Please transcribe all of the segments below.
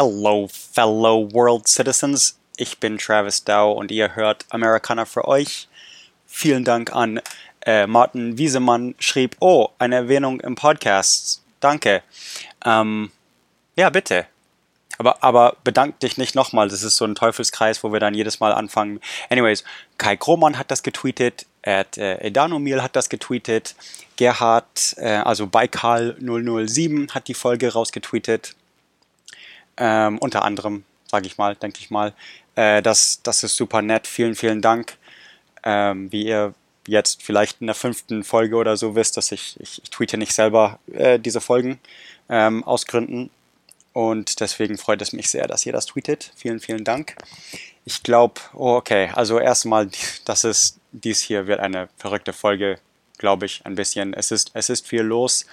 Hello, fellow world citizens. Ich bin Travis Dow und ihr hört Amerikaner für euch. Vielen Dank an äh, Martin Wiesemann, schrieb, oh, eine Erwähnung im Podcast. Danke. Ähm, Ja, bitte. Aber, aber bedank dich nicht nochmal. Das ist so ein Teufelskreis, wo wir dann jedes Mal anfangen. Anyways, Kai Krohmann hat das getweetet. Ed, äh, Edanomil hat das getweetet. Gerhard, äh, also Baikal 007 hat die Folge rausgetweetet. Ähm, unter anderem, sage ich mal, denke ich mal. Äh, das, das ist super nett. Vielen, vielen Dank. Ähm, wie ihr jetzt vielleicht in der fünften Folge oder so wisst, dass ich, ich, ich tweete nicht selber äh, diese Folgen ähm, aus. Und deswegen freut es mich sehr, dass ihr das tweetet. Vielen, vielen Dank. Ich glaube, oh, okay, also erstmal, das ist, dies hier wird eine verrückte Folge, glaube ich, ein bisschen. Es ist, es ist viel los.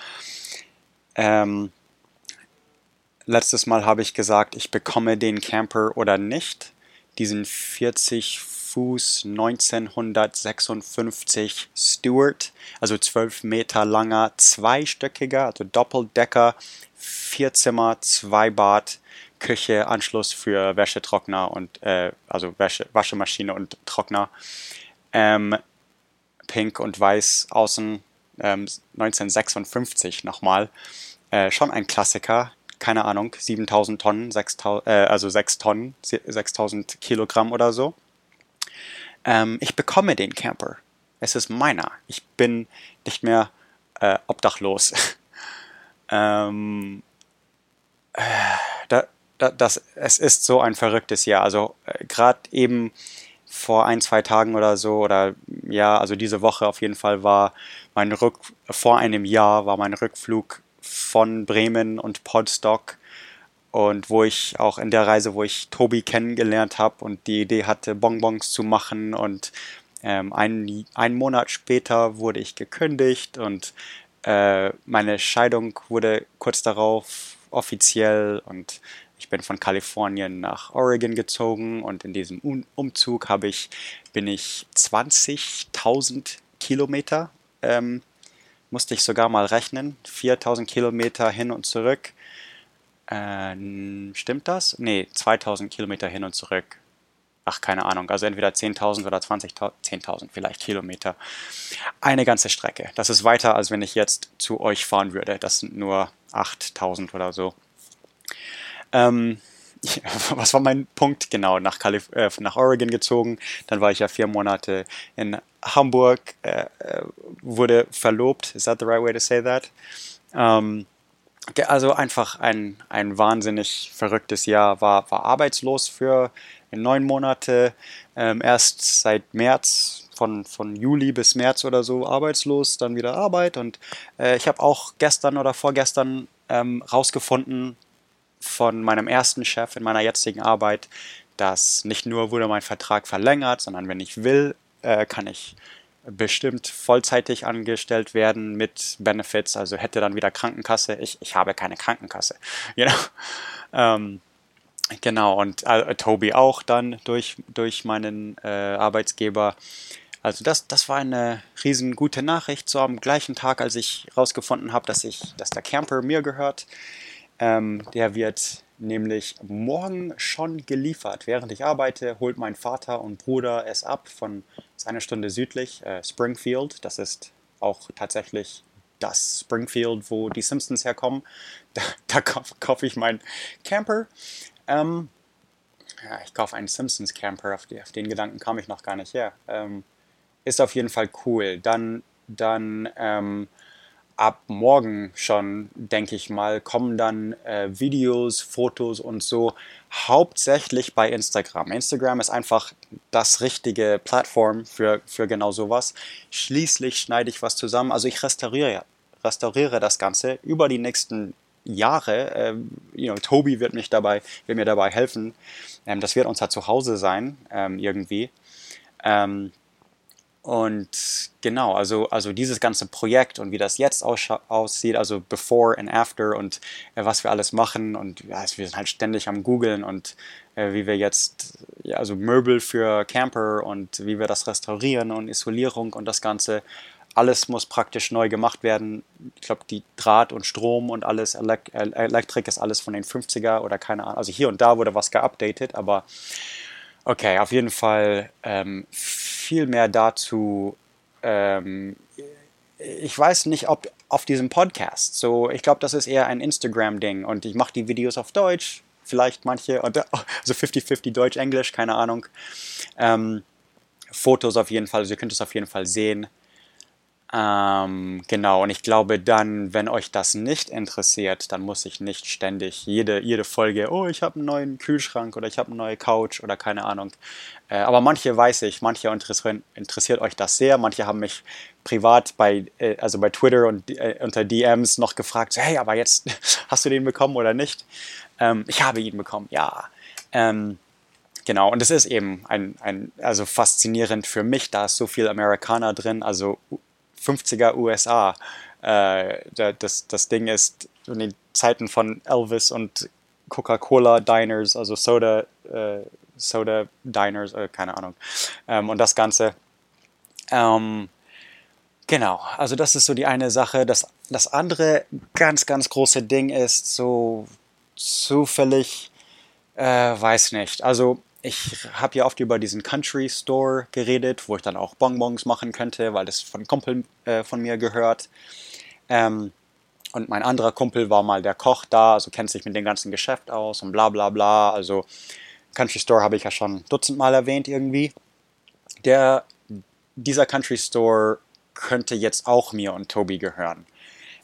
Ähm, letztes Mal habe ich gesagt, ich bekomme den Camper oder nicht. Diesen 40 Fuß 1956 Stewart, also 12 Meter langer, zweistöckiger, also Doppeldecker vier Zimmer, zwei Bad, Küche, Anschluss für Wäschetrockner und äh, also Wäsche, Waschemaschine und Trockner. Ähm, Pink und Weiß außen ähm, 1956 nochmal. Äh, schon ein Klassiker, keine Ahnung, 7000 Tonnen, 6000, äh, also 6 Tonnen, 6000 Kilogramm oder so. Ähm, ich bekomme den Camper. Es ist meiner. Ich bin nicht mehr äh, obdachlos. Ähm, äh, da, da, das, es ist so ein verrücktes Jahr. Also äh, gerade eben vor ein, zwei Tagen oder so, oder ja, also diese Woche auf jeden Fall war mein Rück, vor einem Jahr war mein Rückflug von Bremen und Podstock und wo ich auch in der Reise, wo ich Tobi kennengelernt habe und die Idee hatte, Bonbons zu machen und ähm, ein, einen Monat später wurde ich gekündigt und äh, meine Scheidung wurde kurz darauf offiziell und ich bin von Kalifornien nach Oregon gezogen und in diesem um Umzug habe ich, bin ich 20.000 Kilometer, ähm, musste ich sogar mal rechnen, 4.000 Kilometer hin und zurück. Äh, stimmt das? Nee, 2.000 Kilometer hin und zurück ach keine Ahnung, also entweder 10.000 oder 20.000, 10.000 vielleicht Kilometer. Eine ganze Strecke. Das ist weiter, als wenn ich jetzt zu euch fahren würde. Das sind nur 8.000 oder so. Ähm, was war mein Punkt? Genau, nach, Kalif äh, nach Oregon gezogen. Dann war ich ja vier Monate in Hamburg, äh, äh wurde verlobt. Is that the right way to say that? Ähm, also einfach ein, ein wahnsinnig verrücktes Jahr. War, war arbeitslos für neun Monate, ähm, erst seit März, von, von Juli bis März oder so arbeitslos, dann wieder Arbeit. Und äh, ich habe auch gestern oder vorgestern ähm, rausgefunden von meinem ersten Chef in meiner jetzigen Arbeit, dass nicht nur wurde mein Vertrag verlängert, sondern wenn ich will, äh, kann ich bestimmt vollzeitig angestellt werden mit Benefits, also hätte dann wieder Krankenkasse. Ich, ich habe keine Krankenkasse. You know? ähm, genau, und äh, Toby auch dann durch, durch meinen äh, Arbeitsgeber. Also das, das war eine riesen gute Nachricht. So am gleichen Tag, als ich herausgefunden habe, dass, ich, dass der Camper mir gehört. Ähm, der wird nämlich morgen schon geliefert. Während ich arbeite, holt mein Vater und Bruder es ab von einer Stunde südlich, äh, Springfield. Das ist auch tatsächlich das Springfield, wo die Simpsons herkommen. Da, da kaufe kauf ich meinen Camper. Ähm, ja, ich kaufe einen Simpsons Camper, auf, die, auf, den Gedanken kam ich noch gar nicht her. Ähm, ist auf jeden Fall cool. Dann, dann ähm, ab morgen schon, denke ich mal, kommen dann äh, Videos, Fotos und so hauptsächlich bei Instagram. Instagram ist einfach das richtige Plattform für, für genau sowas. Schließlich schneide ich was zusammen. Also ich restauriere, restauriere das Ganze über die nächsten Jahre. Ähm, you know, Tobi wird, mich dabei, wird mir dabei helfen. Ähm, das wird unser Zuhause sein, ähm, irgendwie. Ähm, und genau, also, also dieses ganze Projekt und wie das jetzt aussieht, also before and after und äh, was wir alles machen und ja, wir sind halt ständig am Googeln und äh, wie wir jetzt, ja, also Möbel für Camper und wie wir das restaurieren und Isolierung und das Ganze, alles muss praktisch neu gemacht werden. Ich glaube, die Draht und Strom und alles, Elek Elektrik ist alles von den 50er oder keine Ahnung, also hier und da wurde was geupdatet, aber okay, auf jeden Fall ähm, viel mehr dazu. Ähm, ich weiß nicht, ob auf diesem Podcast. So, ich glaube, das ist eher ein Instagram-Ding und ich mache die Videos auf Deutsch, vielleicht manche, also 50-50 Deutsch-Englisch, keine Ahnung. Ähm, Fotos auf jeden Fall, also ihr könnt es auf jeden Fall sehen. Ähm, genau, und ich glaube dann, wenn euch das nicht interessiert, dann muss ich nicht ständig jede, jede Folge, oh, ich habe einen neuen Kühlschrank oder ich habe eine neue Couch oder keine Ahnung. Äh, aber manche weiß ich, manche interessieren, interessiert euch das sehr. Manche haben mich privat bei, äh, also bei Twitter und äh, unter DMs noch gefragt, hey, aber jetzt hast du den bekommen oder nicht? Ähm, ich habe ihn bekommen, ja. Ähm, Genau, und es ist eben ein, ein, also faszinierend für mich, da ist so viel Amerikaner drin, also 50er USA. Äh, das, das Ding ist in den Zeiten von Elvis und Coca-Cola Diners, also Soda, äh, Soda Diners, äh, keine Ahnung. Ähm, und das Ganze. Ähm, genau, also das ist so die eine Sache. Das, das andere ganz, ganz große Ding ist so zufällig, äh, weiß nicht. Also ich habe ja oft über diesen Country Store geredet, wo ich dann auch Bonbons machen könnte, weil das von Kumpel äh, von mir gehört. Ähm, und mein anderer Kumpel war mal der Koch da, also kennt sich mit dem ganzen Geschäft aus und bla bla bla. Also Country Store habe ich ja schon dutzendmal erwähnt irgendwie. Der, dieser Country Store könnte jetzt auch mir und Tobi gehören.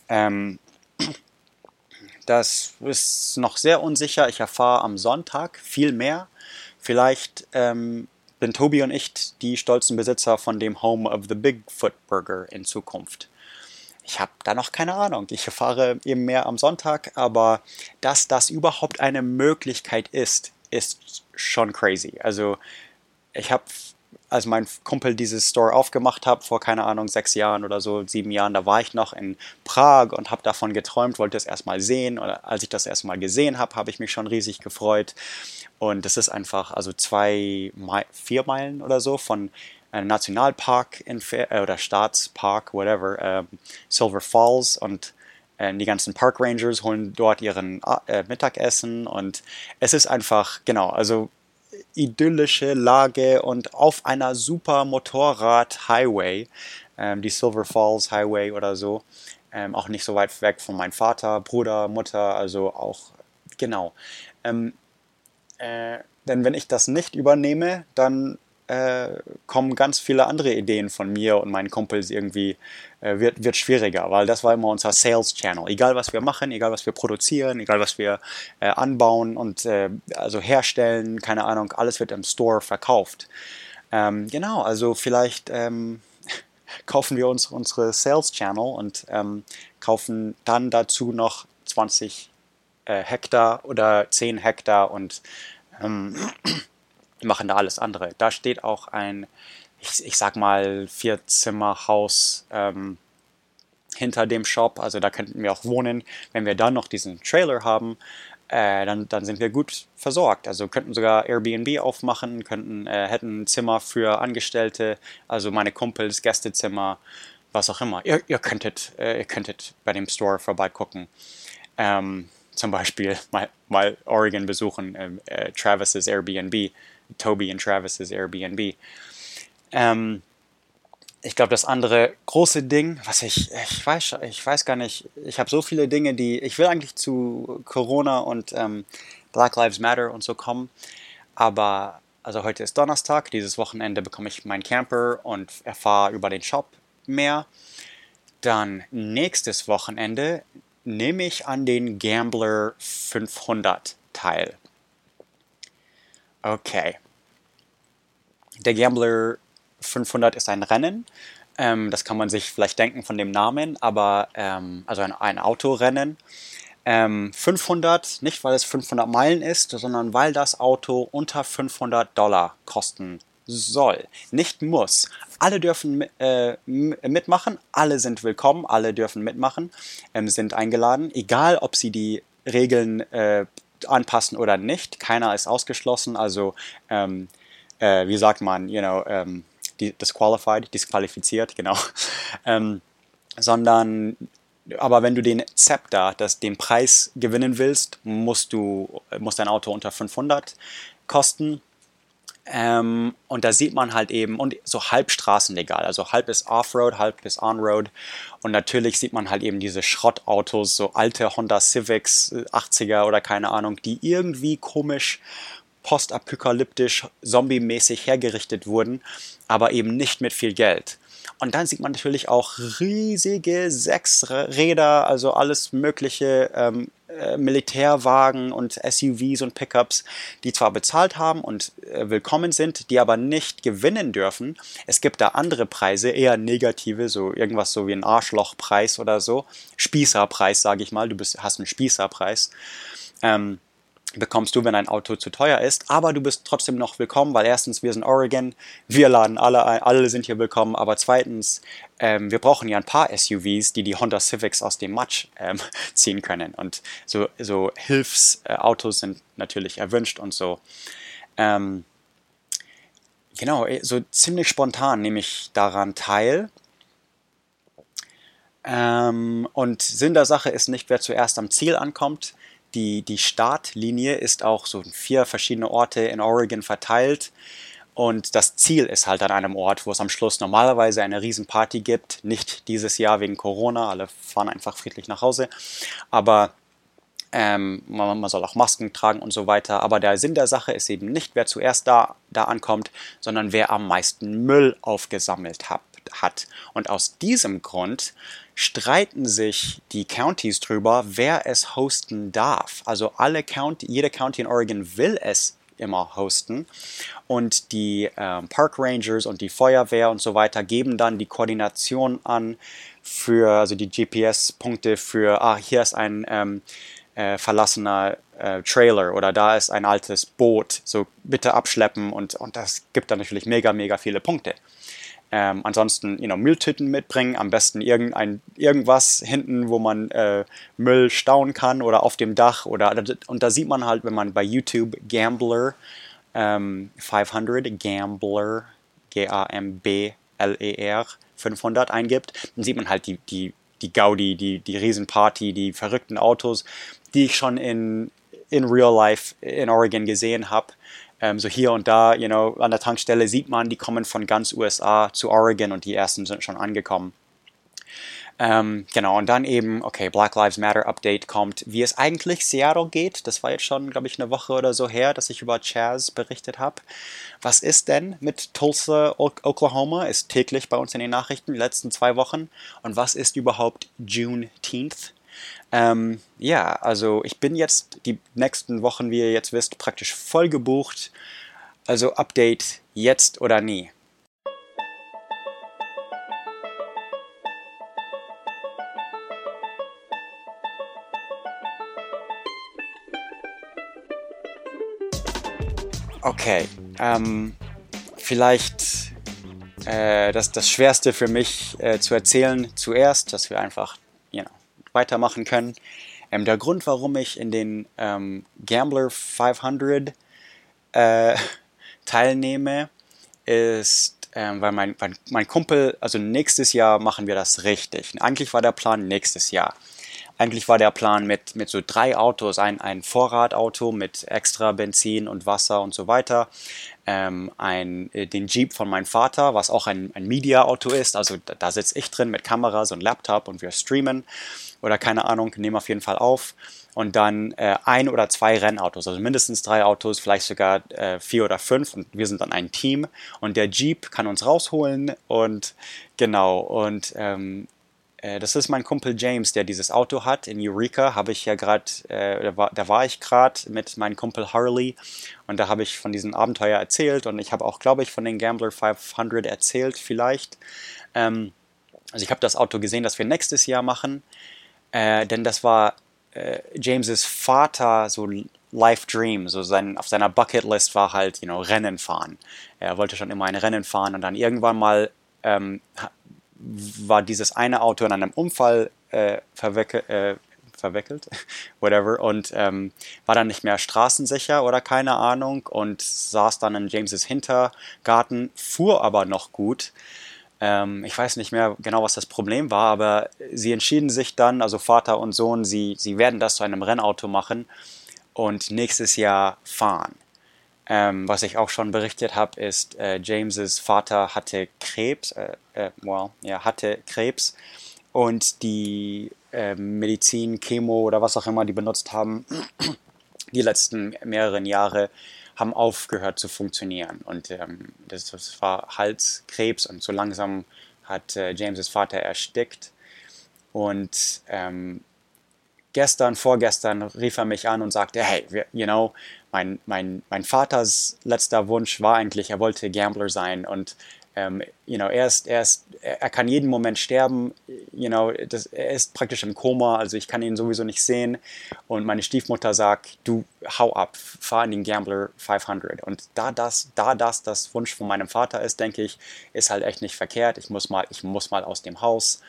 Ähm, das ist noch sehr unsicher. Ich erfahre am Sonntag viel mehr. Vielleicht ähm, bin Tobi und ich die stolzen Besitzer von dem Home of the Bigfoot Burger in Zukunft. Ich habe da noch keine Ahnung. Ich erfahre eben mehr am Sonntag, aber dass das überhaupt eine Möglichkeit ist, ist schon crazy. Also ich habe als mein Kumpel dieses Store aufgemacht hat, vor keine Ahnung, sechs Jahren oder so, sieben Jahren, da war ich noch in Prag und habe davon geträumt, wollte es erstmal sehen. Oder als ich das erstmal gesehen habe, habe ich mich schon riesig gefreut. Und das ist einfach, also zwei, vier Meilen oder so von einem Nationalpark in, äh, oder Staatspark, whatever, äh, Silver Falls und äh, die ganzen Park Rangers holen dort ihren äh, Mittagessen und es ist einfach, genau, also idyllische Lage und auf einer super Motorrad-Highway, ähm, die Silver Falls Highway oder so, ähm, auch nicht so weit weg von meinem Vater, Bruder, Mutter, also auch genau. Ähm, äh, denn wenn ich das nicht übernehme, dann äh, kommen ganz viele andere Ideen von mir und meinen Kumpels irgendwie, äh, wird, wird schwieriger, weil das war immer unser Sales Channel. Egal was wir machen, egal was wir produzieren, egal was wir äh, anbauen und äh, also herstellen, keine Ahnung, alles wird im Store verkauft. Ähm, genau, also vielleicht ähm, kaufen wir uns unsere Sales Channel und ähm, kaufen dann dazu noch 20 äh, Hektar oder 10 Hektar und ähm, machen da alles andere. Da steht auch ein, ich, ich sag mal, Vierzimmerhaus ähm, hinter dem Shop. Also da könnten wir auch wohnen. Wenn wir dann noch diesen Trailer haben, äh, dann, dann sind wir gut versorgt. Also könnten sogar Airbnb aufmachen, könnten, äh, hätten ein Zimmer für Angestellte, also meine Kumpels, Gästezimmer, was auch immer. Ihr, ihr könntet, äh, ihr könntet bei dem Store vorbeigucken. Ähm, zum Beispiel mal, mal Oregon besuchen, ähm, äh, Travis's Airbnb. Toby und Travis's Airbnb. Ähm, ich glaube, das andere große Ding, was ich, ich weiß, ich weiß gar nicht, ich habe so viele Dinge, die, ich will eigentlich zu Corona und ähm, Black Lives Matter und so kommen, aber also heute ist Donnerstag, dieses Wochenende bekomme ich meinen Camper und erfahre über den Shop mehr. Dann nächstes Wochenende nehme ich an den Gambler 500 teil. Okay. Der Gambler 500 ist ein Rennen. Ähm, das kann man sich vielleicht denken von dem Namen, aber ähm, also ein, ein Autorennen. Ähm, 500, nicht weil es 500 Meilen ist, sondern weil das Auto unter 500 Dollar kosten soll, nicht muss. Alle dürfen äh, mitmachen, alle sind willkommen, alle dürfen mitmachen, ähm, sind eingeladen, egal ob sie die Regeln äh, anpassen oder nicht. Keiner ist ausgeschlossen, also ähm, äh, wie sagt man, you know, ähm, disqualified, disqualifiziert, genau. Ähm, sondern aber wenn du den Zepter, das, den Preis gewinnen willst, musst du, muss dein Auto unter 500 kosten. Ähm, und da sieht man halt eben, und so halb straßenlegal, also halb ist Offroad, halb ist Onroad. Und natürlich sieht man halt eben diese Schrottautos, so alte Honda Civics 80er oder keine Ahnung, die irgendwie komisch postapokalyptisch, zombie-mäßig hergerichtet wurden, aber eben nicht mit viel Geld. Und dann sieht man natürlich auch riesige Sechsräder, also alles mögliche ähm, äh, Militärwagen und SUVs und Pickups, die zwar bezahlt haben und äh, willkommen sind, die aber nicht gewinnen dürfen. Es gibt da andere Preise, eher negative, so irgendwas so wie ein Arschlochpreis oder so. Spießerpreis, sage ich mal. Du bist, hast einen Spießerpreis. Ähm, bekommst du, wenn ein Auto zu teuer ist. Aber du bist trotzdem noch willkommen, weil erstens, wir sind Oregon, wir laden alle ein, alle sind hier willkommen. Aber zweitens, ähm, wir brauchen ja ein paar SUVs, die die Honda Civics aus dem Matsch ähm, ziehen können. Und so, so Hilfsautos sind natürlich erwünscht und so. Ähm, genau, eh, so ziemlich spontan nehme ich daran teil. Ähm, und Sinn der Sache ist nicht, wer zuerst am Ziel ankommt, die, die Startlinie ist auch so in vier verschiedene Orte in Oregon verteilt. Und das Ziel ist halt an einem Ort, wo es am Schluss normalerweise eine Riesenparty gibt. Nicht dieses Jahr wegen Corona, alle fahren einfach friedlich nach Hause. Aber ähm, man, man, soll auch Masken tragen und so weiter. Aber der Sinn der Sache ist eben nicht, wer zuerst da, da ankommt, sondern wer am meisten Müll aufgesammelt hat. Und aus diesem Grund streiten sich die Counties drüber, wer es hosten darf. Also alle County, jede County in Oregon will es immer hosten. Und die ähm, Park Rangers und die Feuerwehr und so weiter geben dann die Koordination an für, also die GPS-Punkte für, ah, hier ist ein ähm, äh, verlassener äh, Trailer oder da ist ein altes Boot, so bitte abschleppen und, und das gibt dann natürlich mega, mega viele Punkte. Ähm, ansonsten, you know, Mülltüten mitbringen, am besten irgendein, irgendwas hinten, wo man äh, Müll stauen kann oder auf dem Dach oder und da sieht man halt, wenn man bei YouTube Gambler ähm, 500 Gambler G-A-M-B-L-E-R 500 eingibt, dann sieht man halt die, die, die Gaudi, die, die Riesenparty, die verrückten Autos, die ich schon in, in Real Life in Oregon gesehen habe. Ähm, so hier und da, you know, an der Tankstelle sieht man, die kommen von ganz USA zu Oregon und die ersten sind schon angekommen. Ähm, genau, und dann eben, okay, Black Lives Matter Update kommt, wie es eigentlich Seattle geht. Das war jetzt schon, glaube ich, eine Woche oder so her, dass ich über Chaz berichtet habe. Was ist denn mit Tulsa, Oklahoma? Ist täglich bei uns in den Nachrichten, die letzten zwei Wochen. Und was ist überhaupt Juneteenth? Ähm, ja, also ich bin jetzt die nächsten Wochen, wie ihr jetzt wisst, praktisch voll gebucht. Also Update jetzt oder nie. Okay, ähm, vielleicht äh, das, das Schwerste für mich äh, zu erzählen zuerst, dass wir einfach weitermachen können. Ähm, der Grund, warum ich in den ähm, Gambler 500 äh, teilnehme, ist, ähm, weil mein, mein, Kumpel, also nächstes Jahr machen wir das richtig. Eigentlich war der Plan nächstes Jahr. Eigentlich war der Plan mit, mit so drei Autos, ein, ein Vorratauto mit extra Benzin und Wasser und so weiter, ähm, ein, äh, den Jeep von meinem Vater, was auch ein, ein Media-Auto ist, also da, da sitze ich drin mit Kameras und Laptop und wir streamen oder keine Ahnung, nehmen auf jeden Fall auf. Und dann äh, ein oder zwei Rennautos, also mindestens drei Autos, vielleicht sogar äh, vier oder fünf. Und wir sind dann ein Team. Und der Jeep kann uns rausholen. Und genau. Und ähm, äh, das ist mein Kumpel James, der dieses Auto hat. In Eureka habe ich ja gerade, äh, da, war, da war ich gerade mit meinem Kumpel Harley. Und da habe ich von diesem Abenteuer erzählt. Und ich habe auch, glaube ich, von den Gambler 500 erzählt, vielleicht. Ähm, also ich habe das Auto gesehen, das wir nächstes Jahr machen. Äh, denn das war äh, Jameses Vater so Life Dream, so sein, auf seiner Bucketlist war halt, you know, Rennen fahren. Er wollte schon immer ein Rennen fahren und dann irgendwann mal ähm, war dieses eine Auto in einem Unfall äh, verwickelt, äh, verwickelt, whatever, und ähm, war dann nicht mehr straßensicher oder keine Ahnung und saß dann in Jameses Hintergarten, fuhr aber noch gut. Ähm, ich weiß nicht mehr genau, was das Problem war, aber sie entschieden sich dann, also Vater und Sohn, sie, sie werden das zu einem Rennauto machen und nächstes Jahr fahren. Ähm, was ich auch schon berichtet habe, ist, äh, Jameses Vater hatte Krebs, äh, äh, well, ja, hatte Krebs und die äh, Medizin, Chemo oder was auch immer die benutzt haben, die letzten mehreren Jahre haben aufgehört zu funktionieren. Und ähm, das, das, war Halskrebs und so langsam hat äh, Jameses Vater erstickt. Und ähm, gestern, vorgestern rief er mich an und sagte, hey, you know, mein, mein, mein Vaters letzter Wunsch war eigentlich, er wollte Gambler sein und ähm, you know, er, ist, er, ist, er kann jeden Moment sterben, you know, das, er ist praktisch im Koma, also ich kann ihn sowieso nicht sehen. Und meine Stiefmutter sagt, du hau ab, fahr in den Gambler 500. Und da das, da das das Wunsch von meinem Vater ist, denke ich, ist halt echt nicht verkehrt. Ich muss mal, ich muss mal aus dem Haus.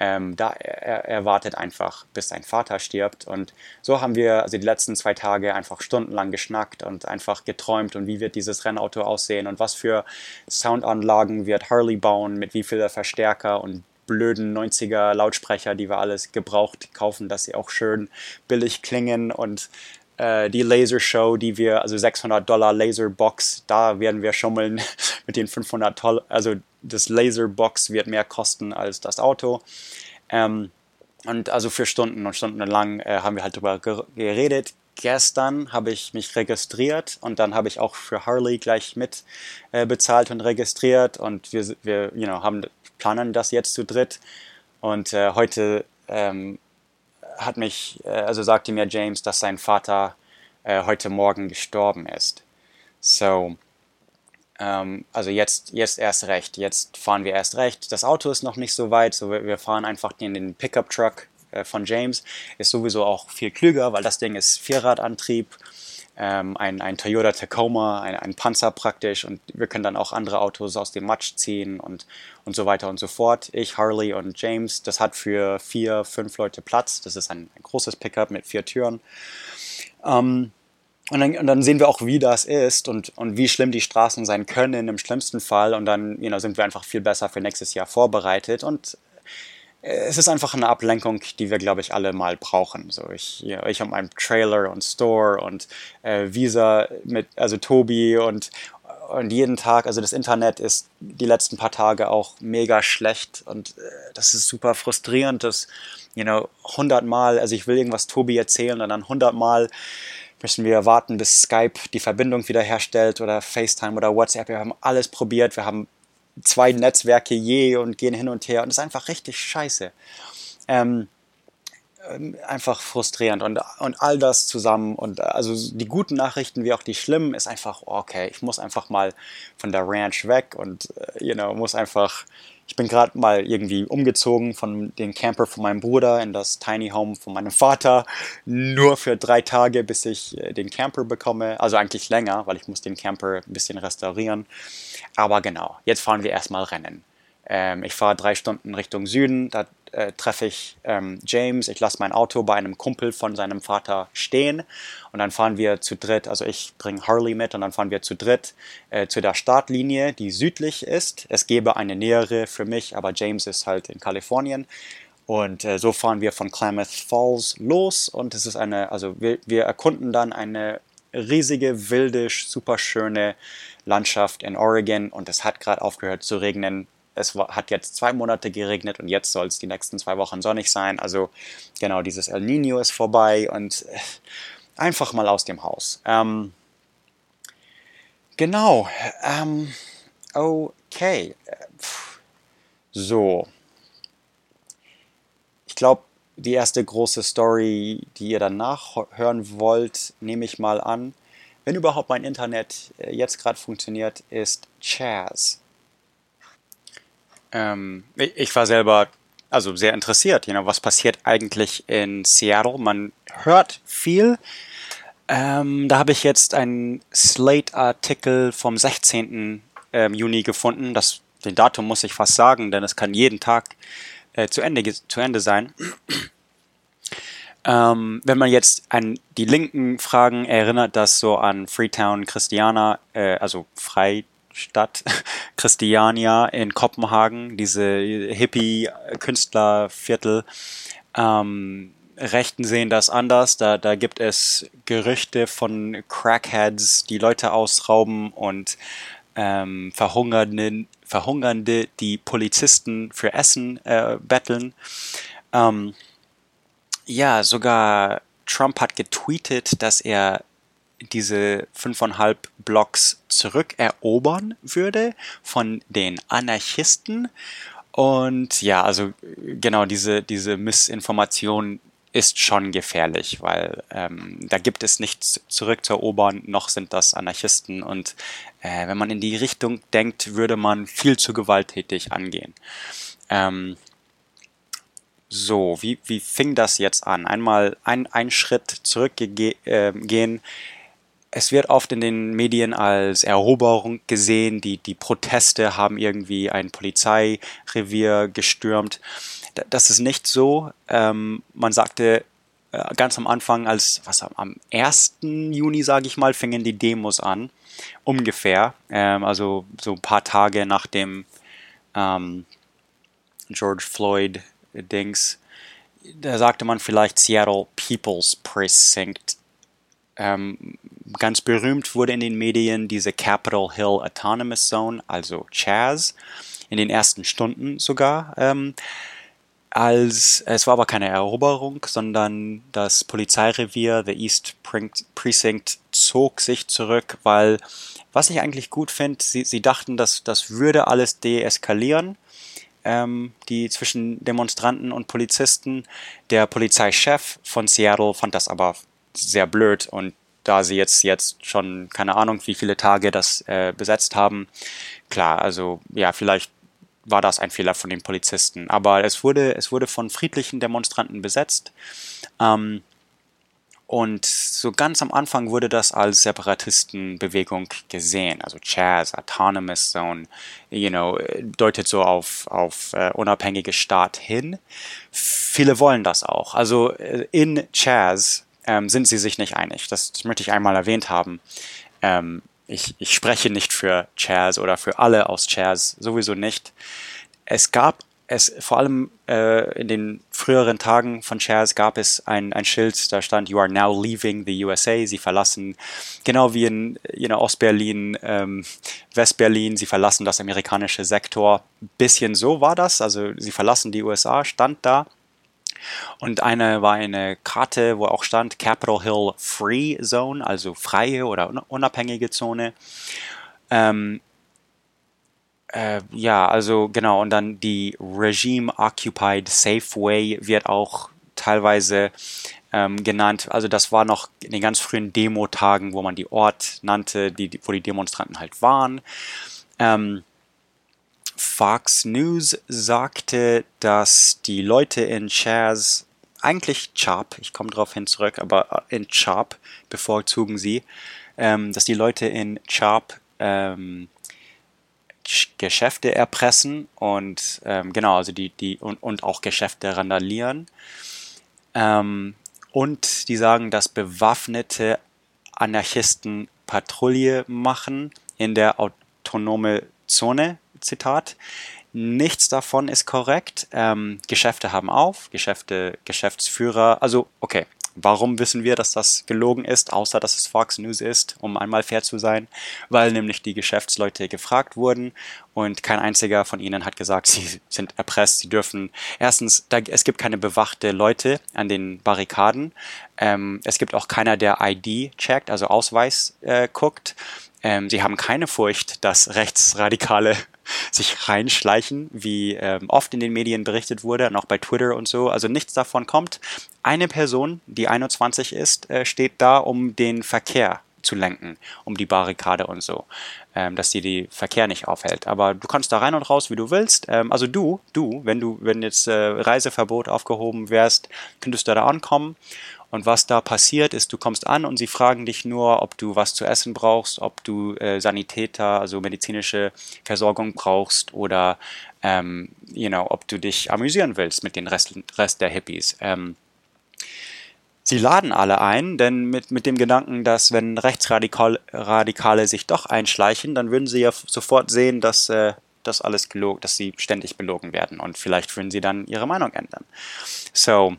Ähm, da er, er, wartet einfach, bis sein Vater stirbt. Und so haben wir also die letzten zwei Tage einfach stundenlang geschnackt und einfach geträumt und wie wird dieses Rennauto aussehen und was für Soundanlagen wird Harley bauen, mit wie viel Verstärker und blöden 90er Lautsprecher, die wir alles gebraucht kaufen, dass sie auch schön billig klingen und äh, die Lasershow, die wir, also 600 Dollar Laserbox, da werden wir schummeln mit den 500 Dollar, also das Laserbox wird mehr kosten als das Auto. Ähm, und also für Stunden und Stunden lang äh, haben wir halt darüber geredet. Gestern habe ich mich registriert und dann habe ich auch für Harley gleich mit äh, bezahlt und registriert und wir, wir you know, haben, planen das jetzt zu dritt. Und äh, heute ähm, hat mich, äh, also sagte mir James, dass sein Vater äh, heute Morgen gestorben ist. So, ähm, also jetzt, jetzt erst recht, jetzt fahren wir erst recht. Das Auto ist noch nicht so weit, so wir, wir fahren einfach in den Pickup-Truck äh, von James. Ist sowieso auch viel klüger, weil das Ding ist Vierradantrieb ähm, ein, ein Toyota Tacoma, ein, ein Panzer praktisch und wir können dann auch andere Autos aus dem Matsch ziehen und, und so weiter und so fort. Ich, Harley und James, das hat für vier, fünf Leute Platz. Das ist ein, ein großes Pickup mit vier Türen. Ähm, und dann, und dann, sehen wir auch, wie das ist und, und wie schlimm die Straßen sein können im schlimmsten Fall. Und dann you know, sind wir einfach viel besser für nächstes Jahr vorbereitet. Und es ist einfach eine Ablenkung, die wir, glaube ich, alle mal brauchen. So, ich, ich habe meinen Trailer und Store und äh, Visa mit, also Tobi und, und jeden Tag, also das Internet ist die letzten paar Tage auch mega schlecht und äh, das ist super frustrierend, dass, you know, hundertmal, also ich will irgendwas Tobi erzählen und dann hundertmal müssen wir warten, bis Skype die Verbindung wiederherstellt oder FaceTime oder WhatsApp. Wir haben alles probiert, wir haben zwei Netzwerke je und gehen hin und her und das ist einfach richtig scheiße. Ähm, ähm, einfach frustrierend und, und all das zusammen und also die guten Nachrichten wie auch die schlimmen ist einfach, okay, ich muss einfach mal von der Ranch weg und, äh, you know, muss einfach ich bin gerade mal irgendwie umgezogen von dem Camper von meinem Bruder in das Tiny Home von meinem Vater, nur für drei Tage, bis ich äh, den Camper bekomme. Also eigentlich länger, weil ich muss den Camper ein bisschen restaurieren. Aber genau, jetzt fahren wir erstmal Rennen. Ähm, ich fahre drei Stunden Richtung Süden, da äh, treffe ich ähm, James, ich lasse mein Auto bei einem Kumpel von seinem Vater stehen und dann fahren wir zu dritt, also ich bringe Harley mit und dann fahren wir zu dritt äh, zu der Startlinie, die südlich ist. Es gäbe eine nähere für mich, aber James ist halt in Kalifornien. Und äh, so fahren wir von Klamath Falls los und es ist eine, also wir, wir erkunden dann eine riesige, wilde, super schöne Landschaft in Oregon und es hat gerade aufgehört zu regnen es hat jetzt zwei Monate geregnet und jetzt soll es die nächsten zwei Wochen sonnig sein. Also genau, dieses El Nino ist vorbei und äh, einfach mal aus dem Haus. Ähm, genau. Ähm, okay. So. Ich glaube, die erste große Story, die ihr danach hören wollt, nehme ich mal an. Wenn überhaupt mein Internet äh, jetzt gerade funktioniert, ist Chaz. Ähm, ich war selber also sehr interessiert, you know, was passiert eigentlich in Seattle. Man hört viel. Ähm, da habe ich jetzt einen Slate-Artikel vom 16. Ähm, Juni gefunden. Das, den Datum muss ich fast sagen, denn es kann jeden Tag äh, zu, Ende, zu Ende sein. Ähm, wenn man jetzt an die linken Fragen erinnert, das so an Freetown Christiana, äh, also Freistadt Christiania in Kopenhagen, diese Hippie-Künstlerviertel. Ähm, Rechten sehen das anders. Da, da gibt es Gerüchte von Crackheads, die Leute ausrauben und ähm, Verhungernde, Verhungernde, die Polizisten für Essen äh, betteln. Ähm, ja, sogar Trump hat getweetet, dass er diese fünfeinhalb Blocks zurückerobern würde von den Anarchisten. Und ja, also genau diese, diese Missinformation ist schon gefährlich, weil ähm, da gibt es nichts zurückzuerobern, noch sind das Anarchisten. Und äh, wenn man in die Richtung denkt, würde man viel zu gewalttätig angehen. Ähm, so, wie, wie fing das jetzt an? Einmal ein, ein Schritt zurückgehen. Äh, es wird oft in den Medien als Eroberung gesehen. Die, die Proteste haben irgendwie ein Polizeirevier gestürmt. Das ist nicht so. Ähm, man sagte äh, ganz am Anfang, als was am 1. Juni, sage ich mal, fingen die Demos an. Ungefähr. Ähm, also so ein paar Tage nach dem ähm, George Floyd Dings, da sagte man vielleicht Seattle People's Precinct. Ähm, ganz berühmt wurde in den Medien diese Capitol Hill Autonomous Zone, also Chaz, in den ersten Stunden sogar. Ähm, als es war aber keine Eroberung, sondern das Polizeirevier, the East Precinct, zog sich zurück, weil was ich eigentlich gut finde, sie, sie dachten, dass das würde alles deeskalieren ähm, die zwischen Demonstranten und Polizisten. Der Polizeichef von Seattle fand das aber sehr blöd und da sie jetzt jetzt schon keine Ahnung, wie viele Tage das äh, besetzt haben, klar, also ja, vielleicht war das ein Fehler von den Polizisten. Aber es wurde, es wurde von friedlichen Demonstranten besetzt. Ähm, und so ganz am Anfang wurde das als Separatistenbewegung gesehen. Also Chaz, Autonomous Zone, you know, deutet so auf, auf äh, unabhängige Staat hin. Viele wollen das auch. Also äh, in Chaz ähm, sind sie sich nicht einig. Das, das möchte ich einmal erwähnt haben. Ähm, ich, ich spreche nicht für Chaz oder für alle aus Chaz, sowieso nicht. Es gab es vor allem äh, in den früheren Tagen von Chaz gab es ein, ein Schild, da stand You are now leaving the USA. Sie verlassen, genau wie in know, Ostberlin, ähm, Westberlin, sie verlassen das amerikanische Sektor. Bisschen so war das, also sie verlassen die USA, stand da. Und eine war eine Karte, wo auch stand Capitol Hill Free Zone, also freie oder unabhängige Zone. Ähm, äh, ja, also genau, und dann die Regime Occupied Safeway wird auch teilweise ähm, genannt. Also das war noch in den ganz frühen Demo-Tagen, wo man die Ort nannte, die, wo die Demonstranten halt waren. Ähm, Fox News sagte, dass die Leute in Chaz, eigentlich Chop, ich komme darauf hin zurück, aber in Chop bevorzugen sie, ähm, dass die Leute in Chop ähm, Geschäfte erpressen und ähm, genau, also die, die und, und auch Geschäfte randalieren. Ähm, und die sagen, dass bewaffnete Anarchisten Patrouille machen in der autonome Zone, Zitat. Nichts davon ist korrekt. Ähm, Geschäfte haben auf, Geschäfte, Geschäftsführer, also okay, Warum wissen wir, dass das gelogen ist, außer dass es Fox News ist, um einmal fair zu sein? Weil nämlich die Geschäftsleute gefragt wurden und kein einziger von ihnen hat gesagt, sie sind erpresst, sie dürfen. Erstens, da, es gibt keine bewachte Leute an den Barrikaden. Ähm, es gibt auch keiner, der ID checkt, also Ausweis äh, guckt. Ähm, sie haben keine Furcht, dass Rechtsradikale sich reinschleichen, wie ähm, oft in den Medien berichtet wurde und auch bei Twitter und so. Also nichts davon kommt. Eine Person, die 21 ist, äh, steht da, um den Verkehr zu lenken, um die Barrikade und so, ähm, dass die Verkehr nicht aufhält. Aber du kannst da rein und raus, wie du willst. Ähm, also du, du, wenn du, wenn jetzt äh, Reiseverbot aufgehoben wärst, könntest du da ankommen Und was da passiert ist, du kommst an und sie fragen dich nur, ob du was zu essen brauchst, ob du äh, Sanitäter, also medizinische Versorgung brauchst oder ähm, you know, ob du dich amüsieren willst mit den Rest, Rest der Hippies. Ähm, Sie laden alle ein, denn mit, mit dem Gedanken, dass wenn Rechtsradikale Radikale sich doch einschleichen, dann würden sie ja sofort sehen, dass äh, das alles gelogen, dass sie ständig belogen werden und vielleicht würden sie dann ihre Meinung ändern. So,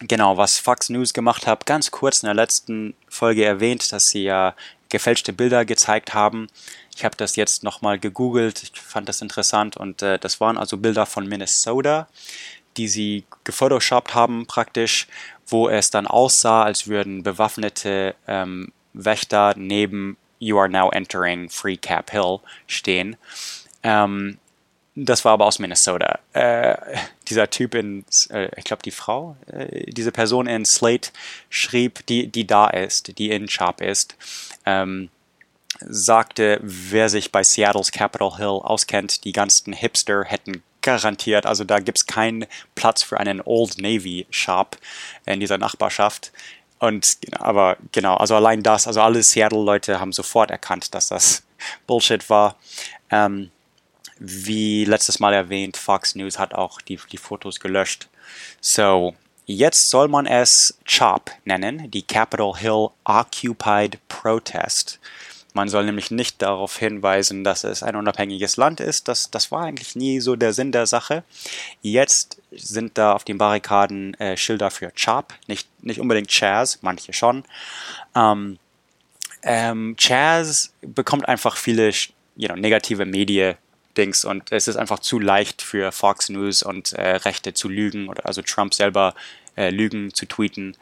genau, was Fox News gemacht hat, ganz kurz in der letzten Folge erwähnt, dass sie ja gefälschte Bilder gezeigt haben. Ich habe das jetzt nochmal gegoogelt, ich fand das interessant und äh, das waren also Bilder von Minnesota, die sie gefotoshoppt haben praktisch wo es dann aussah, als würden bewaffnete ähm, Wächter neben You are now entering Free Cap Hill stehen. Ähm, das war aber aus Minnesota. Äh, dieser Typ in, äh, ich glaube die Frau, äh, diese Person in Slate schrieb, die, die da ist, die in Sharp ist, ähm, sagte, wer sich bei Seattles Capitol Hill auskennt, die ganzen Hipster hätten garantiert. Also da gibt es keinen Platz für einen Old Navy Shop in dieser Nachbarschaft. Und aber genau, also allein das, also alle Seattle-Leute haben sofort erkannt, dass das Bullshit war. Ähm, wie letztes Mal erwähnt, Fox News hat auch die, die Fotos gelöscht. So, jetzt soll man es CHOP nennen, die Capitol Hill Occupied Protest. Man soll nämlich nicht darauf hinweisen, dass es ein unabhängiges Land ist. Das, das war eigentlich nie so der Sinn der Sache. Jetzt sind da auf den Barrikaden äh, Schilder für CHOP, nicht, nicht unbedingt Chaz, manche schon. Ähm, ähm, Chaz bekommt einfach viele you know, negative Medien Dings und es ist einfach zu leicht für Fox News und äh, Rechte zu lügen oder also Trump selber äh, Lügen zu tweeten.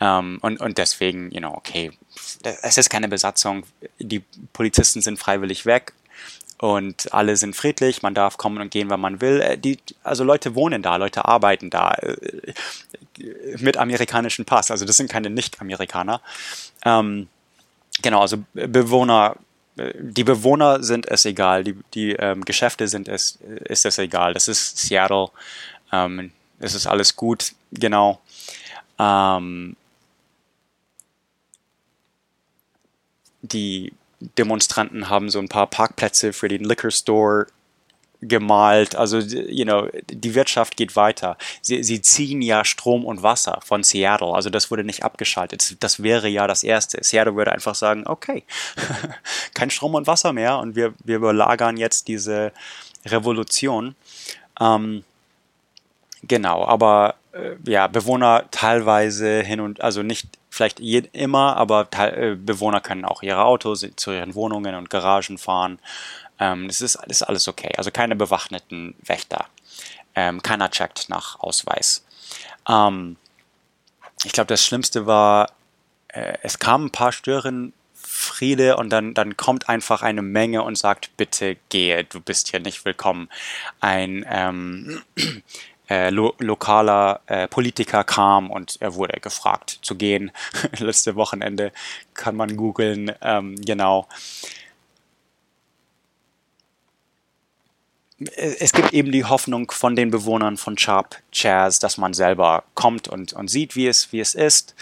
Ähm, und, und deswegen, you know, okay, es ist keine Besatzung, die Polizisten sind freiwillig weg und alle sind friedlich, man darf kommen und gehen, wann man will. Äh, die, also Leute wohnen da, Leute arbeiten da äh, mit amerikanischem Pass, also das sind keine Nicht-Amerikaner. Ähm, genau, also Bewohner, die Bewohner sind es egal, die, die ähm, Geschäfte sind es, ist es egal. Das ist Seattle, ähm, es ist alles gut, genau. Ähm, die Demonstranten haben so ein paar Parkplätze für den Liquor Store gemalt. Also, you know, die Wirtschaft geht weiter. Sie, sie ziehen ja Strom und Wasser von Seattle. Also, das wurde nicht abgeschaltet. Das wäre ja das Erste. Seattle würde einfach sagen, okay, kein Strom und Wasser mehr und wir, wir überlagern jetzt diese Revolution. Ähm, genau, aber äh, ja, Bewohner teilweise hin und, also nicht vielleicht immer, aber äh, Bewohner können auch ihre Autos zu ihren Wohnungen und Garagen fahren. Ähm, das, ist, das ist alles okay. Also keine bewaffneten Wächter. Ähm, keiner checkt nach Ausweis. Ähm, ich glaube, das Schlimmste war, äh, es kamen ein paar Störenfriede und dann, dann kommt einfach eine Menge und sagt, bitte gehe, du bist hier nicht willkommen. Ein ähm, äh, lo lokaler äh, Politiker kam und er wurde gefragt zu gehen. Letzte Wochenende kann man googeln, ähm, genau. Es gibt eben die Hoffnung von den Bewohnern von Sharp Chairs, dass man selber kommt und, und sieht, wie es, wie es ist.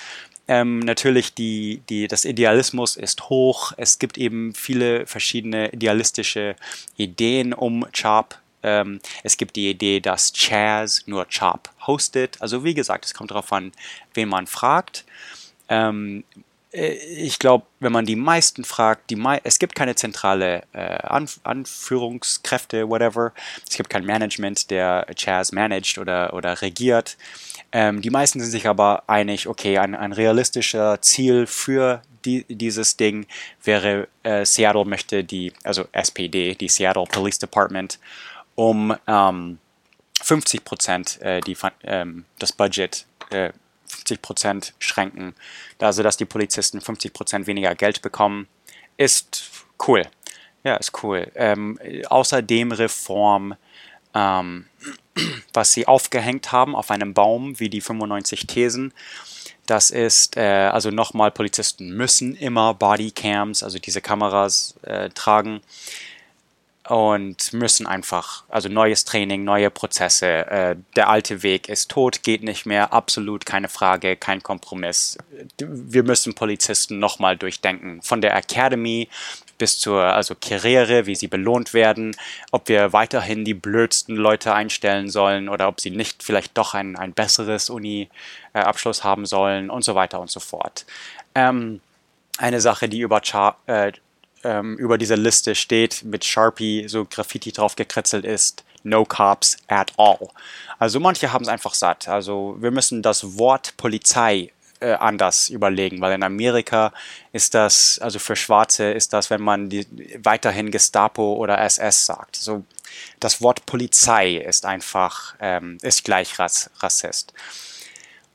Ähm, natürlich, die, die, das Idealismus ist hoch. Es gibt eben viele verschiedene idealistische Ideen um Sharp ähm, es gibt die Idee, dass Chaz nur Chop hostet. Also wie gesagt, es kommt darauf an, wen man fragt. Ähm, äh, ich glaube, wenn man die meisten fragt, die mei es gibt keine zentrale äh, Anf Anführungskräfte, whatever. Es gibt kein Management, der Chaz managt oder, oder regiert. Ähm, die meisten sind sich aber einig, okay, ein, ein realistischer Ziel für die, dieses Ding wäre, äh, Seattle möchte die, also SPD, die Seattle Police Department, um ähm, 50 Prozent äh, ähm, das Budget äh, 50 Prozent schränken, also dass die Polizisten 50 Prozent weniger Geld bekommen, ist cool. Ja, ist cool. Ähm, außerdem Reform, ähm, was sie aufgehängt haben auf einem Baum, wie die 95 Thesen. Das ist, äh, also nochmal, Polizisten müssen immer Bodycams, also diese Kameras äh, tragen und müssen einfach, also neues Training, neue Prozesse. Äh, der alte Weg ist tot, geht nicht mehr, absolut keine Frage, kein Kompromiss. Wir müssen Polizisten nochmal durchdenken. Von der Academy bis zur also Karriere, wie sie belohnt werden, ob wir weiterhin die blödsten Leute einstellen sollen oder ob sie nicht vielleicht doch ein, ein besseres Uni-Abschluss haben sollen und so weiter und so fort. Ähm, eine Sache, die über Char äh, ähm, über dieser Liste steht, mit Sharpie so Graffiti drauf gekritzelt ist, no cops at all. Also manche haben es einfach satt. Also wir müssen das Wort Polizei äh, anders überlegen, weil in Amerika ist das, also für Schwarze ist das, wenn man die, weiterhin Gestapo oder SS sagt. So das Wort Polizei ist einfach, ähm, ist gleich Rass, Rassist.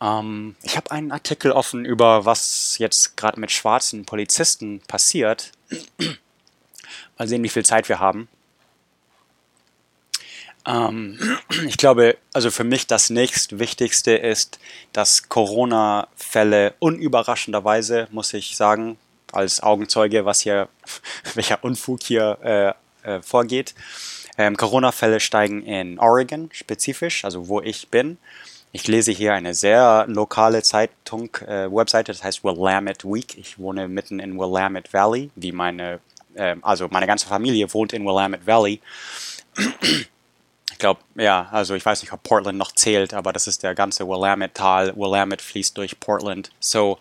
Ähm, ich habe einen Artikel offen über, was jetzt gerade mit schwarzen Polizisten passiert. Mal sehen, wie viel Zeit wir haben. Ähm, ich glaube, also für mich das nächstwichtigste ist, dass Corona-Fälle unüberraschenderweise, muss ich sagen, als Augenzeuge, was hier, welcher Unfug hier äh, äh, vorgeht. Ähm, Corona-Fälle steigen in Oregon spezifisch, also wo ich bin. Ich lese hier eine sehr lokale Zeitung, äh, Webseite, das heißt Willamette Week. Ich wohne mitten in Willamette Valley, wie meine, äh, also meine ganze Familie wohnt in Willamette Valley. Ich glaube, ja, also ich weiß nicht, ob Portland noch zählt, aber das ist der ganze Willamette-Tal. Willamette fließt durch Portland. So,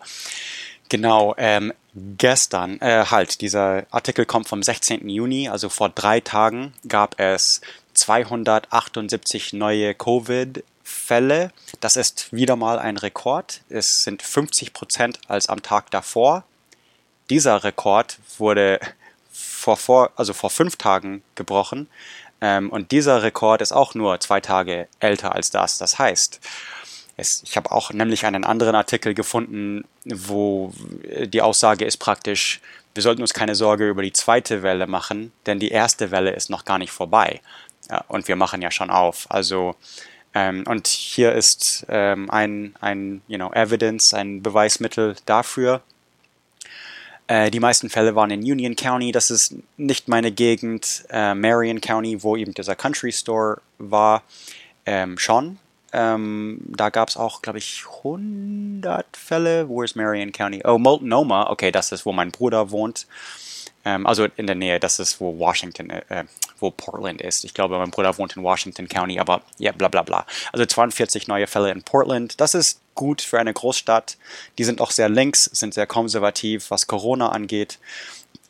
genau, ähm, gestern, äh, halt, dieser Artikel kommt vom 16. Juni, also vor drei Tagen gab es 278 neue Covid Fälle. Das ist wieder mal ein Rekord. Es sind 50 Prozent als am Tag davor. Dieser Rekord wurde vor, vor, also vor fünf Tagen gebrochen. Ähm, und dieser Rekord ist auch nur zwei Tage älter als das. Das heißt, es, ich habe auch nämlich einen anderen Artikel gefunden, wo die Aussage ist praktisch, wir sollten uns keine Sorge über die zweite Welle machen, denn die erste Welle ist noch gar nicht vorbei. Ja, und wir machen ja schon auf. Also ähm, und hier ist ähm, ein, ein you know, Evidence, ein Beweismittel dafür. Äh, die meisten Fälle waren in Union County, das ist nicht meine Gegend. Äh, Marion County, wo eben dieser Country Store war, ähm, schon. Ähm, da gab es auch, glaube ich, 100 Fälle. Wo ist Marion County? Oh, Multnomah, okay, das ist, wo mein Bruder wohnt. Ähm, also in der Nähe, das ist, wo Washington, äh, äh, wo Portland ist. Ich glaube, mein Bruder wohnt in Washington County, aber ja, bla bla bla. Also 42 neue Fälle in Portland. Das ist gut für eine Großstadt. Die sind auch sehr links, sind sehr konservativ, was Corona angeht.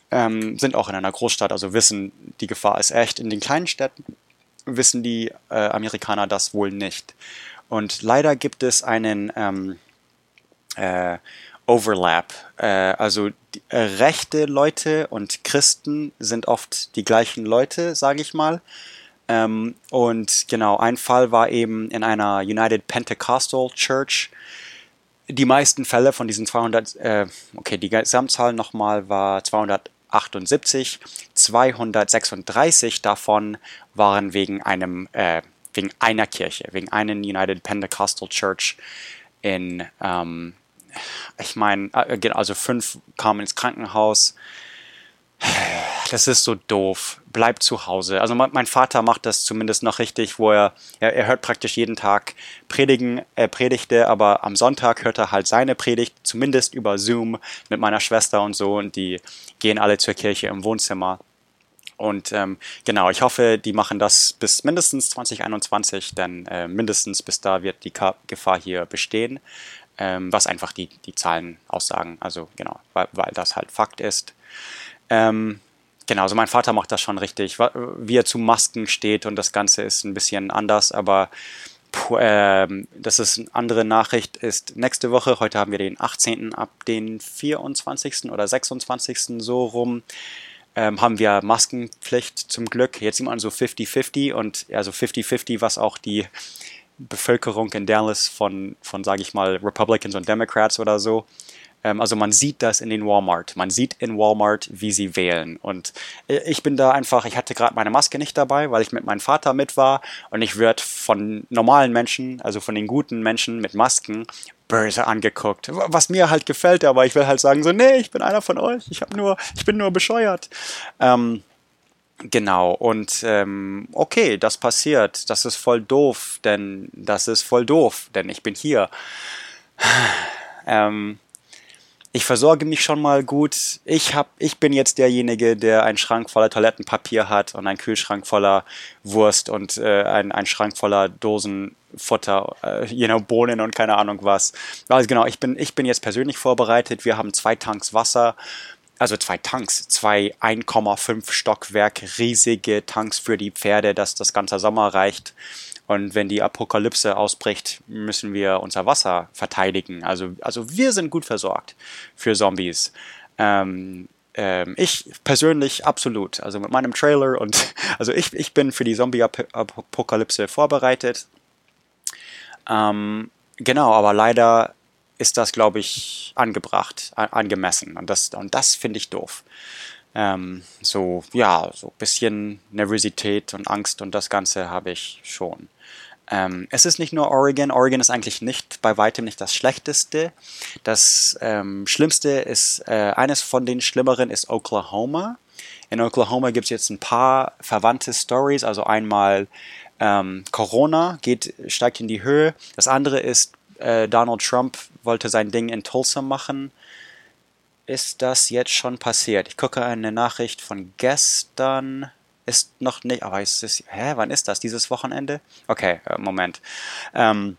Ähm, sind auch in einer Großstadt, also wissen, die Gefahr ist echt. In den kleinen Städten wissen die äh, Amerikaner das wohl nicht. Und leider gibt es einen ähm, äh, Overlap. Äh, also äh, rechte Leute und Christen sind oft die gleichen Leute, sage ich mal. Ähm, und genau, ein Fall war eben in einer United Pentecostal Church. Die meisten Fälle von diesen 200, äh, okay, die Gesamtzahl nochmal war 278. 236 davon waren wegen einem, äh, wegen einer Kirche, wegen einer United Pentecostal Church in, ähm, ich meine, äh, also fünf kamen ins Krankenhaus. Das ist so doof. Bleib zu Hause. Also mein Vater macht das zumindest noch richtig, wo er, er, er hört praktisch jeden Tag Predigen, er predigte, aber am Sonntag hört er halt seine Predigt, zumindest über Zoom mit meiner Schwester und so und die gehen alle zur Kirche im Wohnzimmer. Und ähm, genau, ich hoffe, die machen das bis mindestens 2021, denn äh, mindestens bis da wird die Gefahr hier bestehen ähm, was einfach die, die Zahlen aussagen. Also genau, weil, weil das halt Fakt ist. Ähm, genau, also mein Vater macht das schon richtig, wie er zu Masken steht und das Ganze ist ein bisschen anders, aber puh, äh, das ist eine andere Nachricht, ist nächste Woche, heute haben wir den 18. ab den 24. oder 26. so rum. Ähm, haben wir Maskenpflicht zum Glück. Jetzt sieht man so 50-50 und also 50-50, was auch die Bevölkerung in Dallas von, von sage ich mal, Republicans und Democrats oder so. Ähm, also man sieht das in den Walmart. Man sieht in Walmart, wie sie wählen. Und ich bin da einfach, ich hatte gerade meine Maske nicht dabei, weil ich mit meinem Vater mit war. Und ich werde von normalen Menschen, also von den guten Menschen mit Masken, böse angeguckt. Was mir halt gefällt, aber ich will halt sagen so, nee, ich bin einer von euch. Ich, hab nur, ich bin nur bescheuert. Ähm, Genau, und ähm, okay, das passiert. Das ist voll doof, denn das ist voll doof, denn ich bin hier. ähm, ich versorge mich schon mal gut. Ich, hab, ich bin jetzt derjenige, der einen Schrank voller Toilettenpapier hat und einen Kühlschrank voller Wurst und äh, ein, einen Schrank voller Dosenfutter, äh, you know, Bohnen und keine Ahnung was. Also genau, ich bin, ich bin jetzt persönlich vorbereitet. Wir haben zwei Tanks Wasser also zwei Tanks, zwei 1,5 Stockwerk riesige Tanks für die Pferde, dass das ganze Sommer reicht. Und wenn die Apokalypse ausbricht, müssen wir unser Wasser verteidigen. Also, also wir sind gut versorgt für Zombies. Ähm, ähm, ich persönlich absolut. Also mit meinem Trailer und also ich, ich bin für die Zombie-Apokalypse vorbereitet. Ähm, genau, aber leider ist das, glaube ich, angebracht, angemessen. Und das, und das finde ich doof. Ähm, so, ja, so ein bisschen Nervosität und Angst und das Ganze habe ich schon. Ähm, es ist nicht nur Oregon. Oregon ist eigentlich nicht bei weitem nicht das Schlechteste. Das ähm, Schlimmste ist, äh, eines von den Schlimmeren ist Oklahoma. In Oklahoma gibt es jetzt ein paar verwandte Stories. Also einmal ähm, Corona geht, steigt in die Höhe. Das andere ist äh, Donald Trump wollte sein Ding in Tulsa machen. Ist das jetzt schon passiert? Ich gucke eine Nachricht von gestern. Ist noch nicht, aber ist es, hä, wann ist das? Dieses Wochenende? Okay, äh, Moment. Ähm,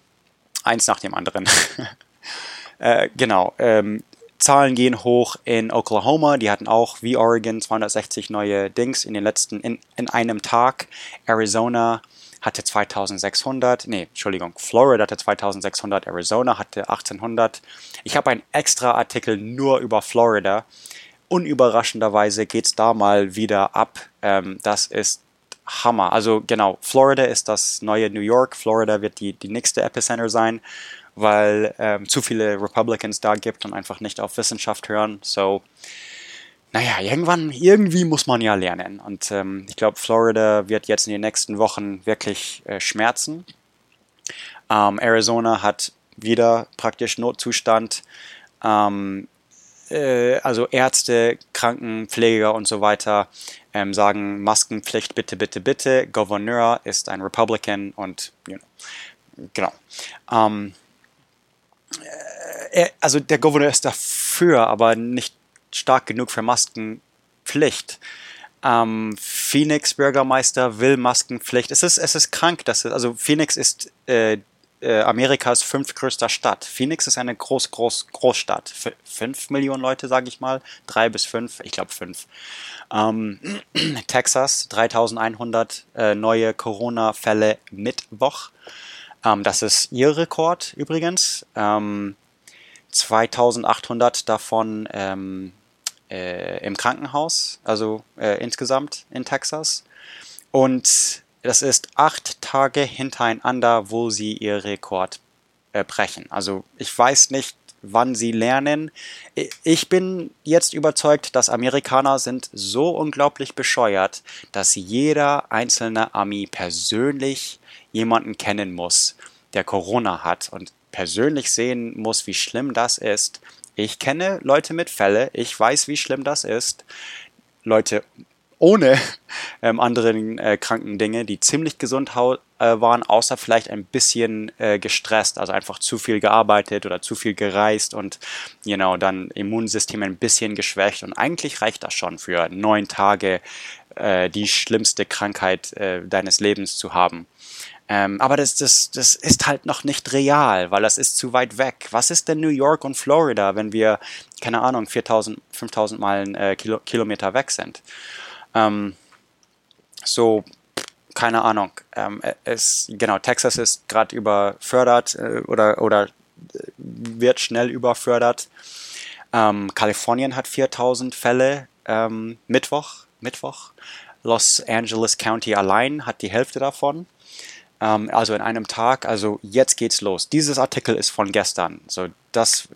eins nach dem anderen. äh, genau. Ähm, Zahlen gehen hoch in Oklahoma. Die hatten auch wie Oregon 260 neue Dings in den letzten, in, in einem Tag. Arizona hatte 2600, nee, Entschuldigung, Florida hatte 2600, Arizona hatte 1800. Ich habe einen extra Artikel nur über Florida. Unüberraschenderweise geht es da mal wieder ab. Ähm, das ist Hammer. Also genau, Florida ist das neue New York. Florida wird die, die nächste Epicenter sein, weil ähm, zu viele Republicans da gibt und einfach nicht auf Wissenschaft hören. So, naja, irgendwann, irgendwie muss man ja lernen. Und ähm, ich glaube, Florida wird jetzt in den nächsten Wochen wirklich äh, schmerzen. Ähm, Arizona hat wieder praktisch Notzustand. Ähm, äh, also Ärzte, Krankenpfleger und so weiter ähm, sagen Maskenpflicht bitte, bitte, bitte. Gouverneur ist ein Republican und you know, genau. Ähm, äh, also der Gouverneur ist dafür, aber nicht stark genug für Maskenpflicht. Ähm, Phoenix Bürgermeister will Maskenpflicht. Es ist, es ist krank, dass es, also Phoenix ist äh, äh, Amerikas fünftgrößter Stadt. Phoenix ist eine groß, groß, Großstadt. F fünf Millionen Leute, sage ich mal. Drei bis fünf, ich glaube fünf. Ähm, Texas, 3100 äh, neue Corona-Fälle Mittwoch. Ähm, das ist ihr Rekord übrigens. Ähm, 2800 davon ähm, äh, im Krankenhaus, also äh, insgesamt in Texas. Und das ist acht Tage hintereinander, wo sie ihr Rekord äh, brechen. Also ich weiß nicht, wann sie lernen. Ich bin jetzt überzeugt, dass Amerikaner sind so unglaublich bescheuert, dass jeder einzelne Ami persönlich jemanden kennen muss, der Corona hat und persönlich sehen muss, wie schlimm das ist. Ich kenne Leute mit Fälle, ich weiß, wie schlimm das ist. Leute ohne ähm, anderen äh, kranken Dinge, die ziemlich gesund äh, waren, außer vielleicht ein bisschen äh, gestresst, also einfach zu viel gearbeitet oder zu viel gereist und you know, dann Immunsystem ein bisschen geschwächt. Und eigentlich reicht das schon für neun Tage äh, die schlimmste Krankheit äh, deines Lebens zu haben. Ähm, aber das, das, das ist halt noch nicht real, weil das ist zu weit weg. Was ist denn New York und Florida, wenn wir, keine Ahnung, 4000, 5000 Meilen äh, Kilo, Kilometer weg sind? Ähm, so, keine Ahnung. Ähm, es, genau, Texas ist gerade überfördert äh, oder, oder äh, wird schnell überfördert. Ähm, Kalifornien hat 4000 Fälle ähm, Mittwoch, Mittwoch. Los Angeles County allein hat die Hälfte davon. Ähm, also in einem Tag. Also jetzt geht's los. Dieses Artikel ist von gestern. So das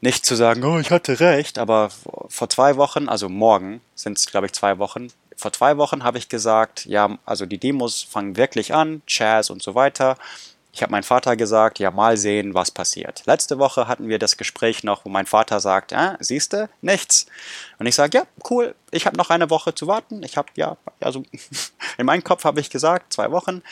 nicht zu sagen, oh, ich hatte recht, aber vor zwei Wochen, also morgen sind es, glaube ich, zwei Wochen. Vor zwei Wochen habe ich gesagt, ja, also die Demos fangen wirklich an, Chaz und so weiter. Ich habe meinem Vater gesagt, ja, mal sehen, was passiert. Letzte Woche hatten wir das Gespräch noch, wo mein Vater sagt, ah, siehste, nichts. Und ich sage, ja, cool, ich habe noch eine Woche zu warten. Ich habe, ja, also in meinem Kopf habe ich gesagt, zwei Wochen.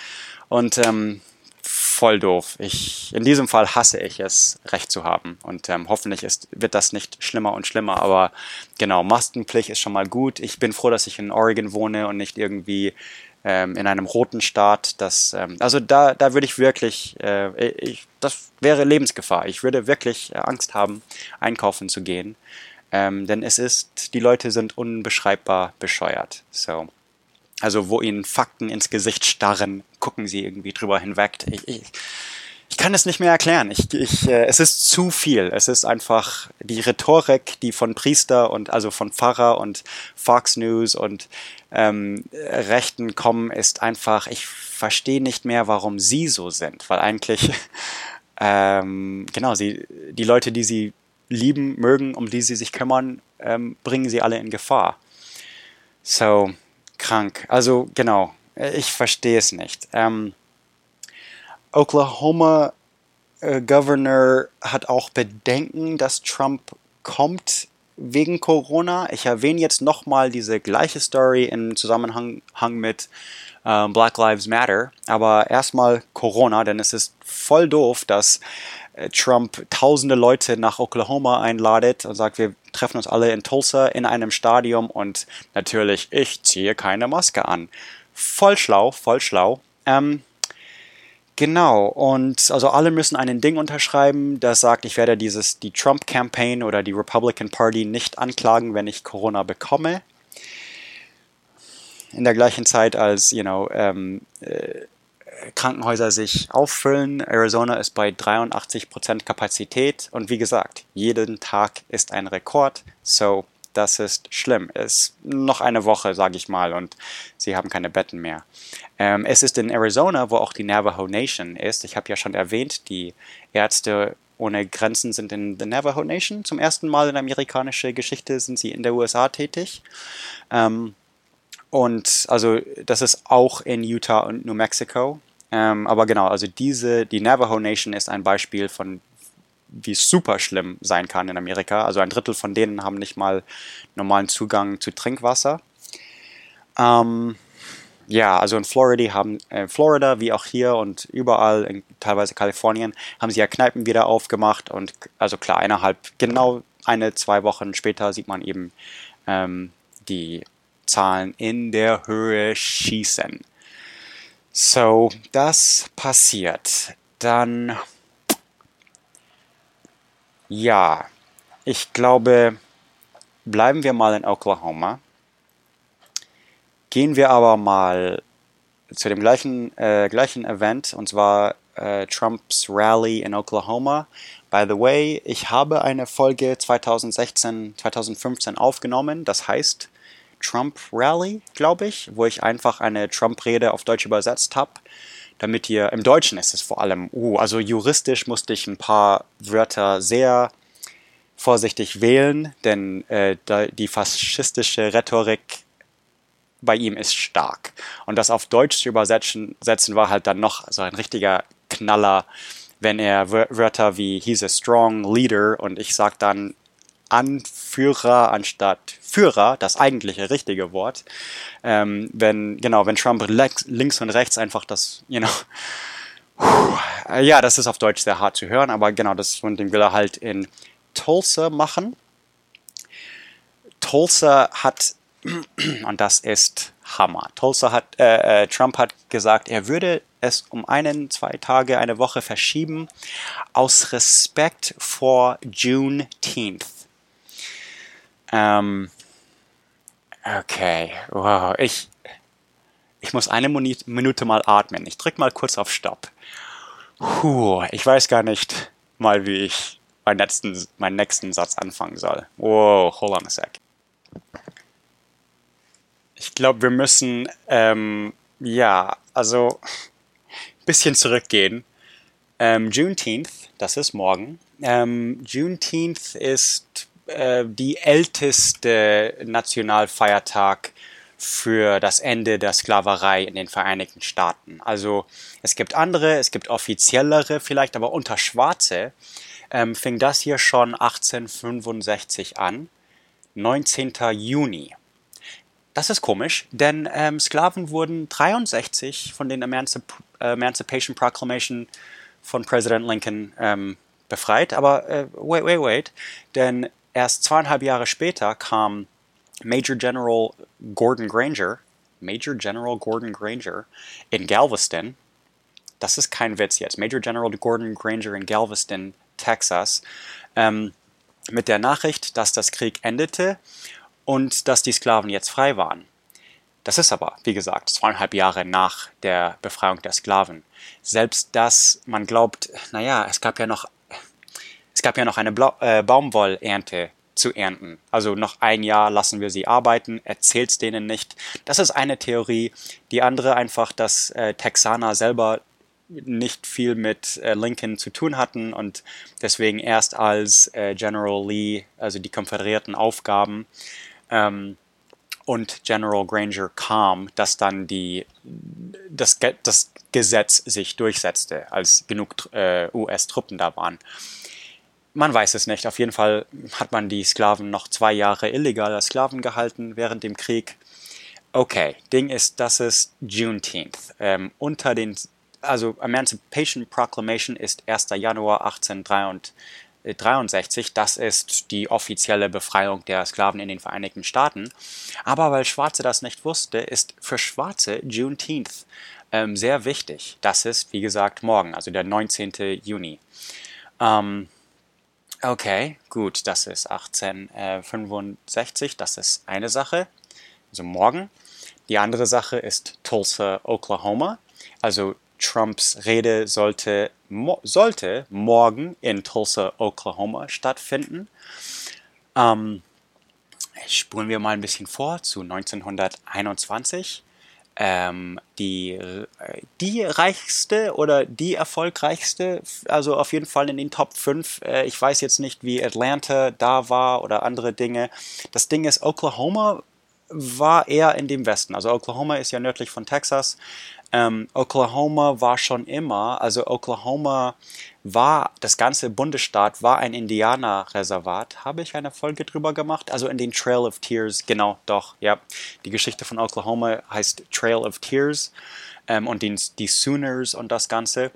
Und ähm, voll doof. Ich, in diesem Fall hasse ich es, Recht zu haben. Und ähm, hoffentlich ist, wird das nicht schlimmer und schlimmer. Aber genau, Maskenpflicht ist schon mal gut. Ich bin froh, dass ich in Oregon wohne und nicht irgendwie ähm, in einem roten Staat. Das, ähm, also da, da würde ich wirklich, äh, ich, das wäre Lebensgefahr. Ich würde wirklich äh, Angst haben, einkaufen zu gehen. Ähm, denn es ist, die Leute sind unbeschreibbar bescheuert. So. Also wo ihnen Fakten ins Gesicht starren, gucken sie irgendwie drüber hinweg. Ich, ich, ich kann es nicht mehr erklären. Ich, ich, äh, es ist zu viel. Es ist einfach die Rhetorik, die von Priester und also von Pfarrer und Fox News und ähm, Rechten kommen, ist einfach, ich verstehe nicht mehr, warum sie so sind. Weil eigentlich, ähm, genau, sie, die Leute, die sie lieben, mögen, um die sie sich kümmern, ähm, bringen sie alle in Gefahr. So, krank. Also genau, ich verstehe es nicht. Ähm, Oklahoma äh, Governor hat auch Bedenken, dass Trump kommt wegen Corona. Ich erwähne jetzt nochmal diese gleiche Story im Zusammenhang mit äh, Black Lives Matter. Aber erstmal Corona, denn es ist voll doof, dass äh, Trump tausende Leute nach Oklahoma einladet und sagt, wir treffen uns alle in Tulsa in einem Stadion und natürlich, ich ziehe keine Maske an. Voll schlau, voll schlau. Ähm, genau, und also alle müssen einen Ding unterschreiben, das sagt, ich werde dieses, die Trump-Campaign oder die Republican Party nicht anklagen, wenn ich Corona bekomme. In der gleichen Zeit als, you know, ähm, äh, Krankenhäuser sich auffüllen. Arizona ist bei 83% Kapazität und wie gesagt, jeden Tag ist ein Rekord. So, das ist schlimm. Es ist noch eine Woche, sage ich mal, und sie haben keine Betten mehr. Ähm, es ist in Arizona, wo auch die Navajo Nation ist. Ich habe ja schon erwähnt, die Ärzte ohne Grenzen sind in der Navajo Nation. Zum ersten Mal in amerikanischer Geschichte sind sie in der USA tätig. Ähm, und also das ist auch in Utah und New Mexico. Ähm, aber genau, also diese, die Navajo Nation ist ein Beispiel von, wie super schlimm sein kann in Amerika. Also ein Drittel von denen haben nicht mal normalen Zugang zu Trinkwasser. Ähm, ja, also in Florida haben äh, Florida wie auch hier und überall, in, teilweise Kalifornien, haben sie ja Kneipen wieder aufgemacht und also klar, innerhalb genau eine, zwei Wochen später sieht man eben ähm, die Zahlen in der Höhe schießen. So, das passiert. Dann, ja, ich glaube, bleiben wir mal in Oklahoma. Gehen wir aber mal zu dem gleichen, äh, gleichen Event, und zwar äh, Trumps Rally in Oklahoma. By the way, ich habe eine Folge 2016, 2015 aufgenommen, das heißt Trump Rally, glaube ich, wo ich einfach eine Trump-Rede auf Deutsch übersetzt habe. Damit ihr, im Deutschen ist es vor allem, uh, also juristisch musste ich ein paar Wörter sehr vorsichtig wählen, denn äh, die faschistische Rhetorik bei ihm ist stark. Und das auf Deutsch zu übersetzen setzen war halt dann noch so ein richtiger Knaller, wenn er Wörter wie he's a strong leader und ich sag dann Anführer anstatt Führer, das eigentliche richtige Wort. Ähm, wenn, genau, wenn Trump links und rechts einfach das, you know, ja, das ist auf Deutsch sehr hart zu hören, aber genau, das und den will er halt in Tulsa machen. Tulsa hat, und das ist Hammer. Tulsa hat, äh, äh, Trump hat gesagt, er würde es um einen, zwei Tage, eine Woche verschieben, aus Respekt vor Juneteenth. Ähm, okay, wow, ich, ich muss eine Minute mal atmen. Ich drücke mal kurz auf Stopp. Puh, ich weiß gar nicht mal, wie ich meinen nächsten, meinen nächsten Satz anfangen soll. Wow, hold on a sec. Ich glaube, wir müssen, ähm, ja, also ein bisschen zurückgehen. Ähm, Juneteenth, das ist morgen. Ähm, Juneteenth ist äh, die älteste Nationalfeiertag für das Ende der Sklaverei in den Vereinigten Staaten. Also es gibt andere, es gibt offiziellere vielleicht, aber unter Schwarze ähm, fing das hier schon 1865 an, 19. Juni. Das ist komisch, denn ähm, Sklaven wurden 63 von den Emanzip Emancipation Proclamation von Präsident Lincoln ähm, befreit. Aber äh, wait, wait, wait, denn erst zweieinhalb Jahre später kam Major General Gordon Granger, Major General Gordon Granger in Galveston. Das ist kein Witz jetzt. Major General Gordon Granger in Galveston, Texas, ähm, mit der Nachricht, dass das Krieg endete und dass die Sklaven jetzt frei waren. Das ist aber, wie gesagt, zweieinhalb Jahre nach der Befreiung der Sklaven. Selbst das, man glaubt, naja, es gab ja noch, gab ja noch eine Blau äh, Baumwollernte zu ernten. Also noch ein Jahr lassen wir sie arbeiten, erzählt's denen nicht. Das ist eine Theorie. Die andere einfach, dass äh, Texaner selber nicht viel mit äh, Lincoln zu tun hatten und deswegen erst als äh, General Lee, also die Konföderierten aufgaben ähm, und General Granger kam, dass dann die, das, das Gesetz sich durchsetzte, als genug äh, US-Truppen da waren. Man weiß es nicht. Auf jeden Fall hat man die Sklaven noch zwei Jahre illegal als Sklaven gehalten während dem Krieg. Okay, Ding ist, das ist Juneteenth. Ähm, unter den, also Emancipation Proclamation ist 1. Januar 1863. Das ist die offizielle Befreiung der Sklaven in den Vereinigten Staaten. Aber weil Schwarze das nicht wusste, ist für Schwarze Juneteenth ähm, sehr wichtig. Das ist, wie gesagt, morgen, also der 19. Juni. Ähm, Okay, gut, das ist 1865, das ist eine Sache, also morgen. Die andere Sache ist Tulsa, Oklahoma. Also Trumps Rede sollte, mo sollte morgen in Tulsa, Oklahoma stattfinden. Ähm, spulen wir mal ein bisschen vor zu 1921 ähm, die, die reichste oder die erfolgreichste, also auf jeden Fall in den Top 5. Äh, ich weiß jetzt nicht, wie Atlanta da war oder andere Dinge. Das Ding ist, Oklahoma war eher in dem Westen. Also Oklahoma ist ja nördlich von Texas. Ähm, Oklahoma war schon immer, also Oklahoma war, das ganze Bundesstaat war ein Indianerreservat. Habe ich eine Folge drüber gemacht? Also in den Trail of Tears, genau, doch, ja. Die Geschichte von Oklahoma heißt Trail of Tears ähm, und die, die Sooners und das Ganze.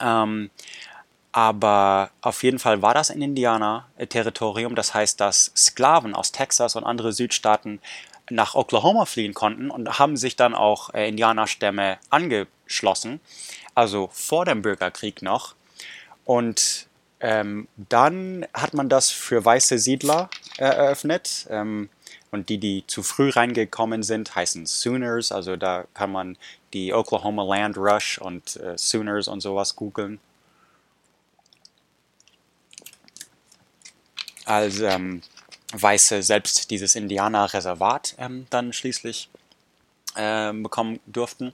Ähm, aber auf jeden Fall war das ein Indianer-Territorium. Das heißt, dass Sklaven aus Texas und andere Südstaaten nach Oklahoma fliehen konnten und haben sich dann auch äh, Indianerstämme angeschlossen, also vor dem Bürgerkrieg noch. Und ähm, dann hat man das für weiße Siedler eröffnet. Ähm, und die, die zu früh reingekommen sind, heißen Sooners. Also da kann man die Oklahoma Land Rush und äh, Sooners und sowas googeln. Als ähm, Weiße selbst dieses Indianerreservat ähm, dann schließlich äh, bekommen durften.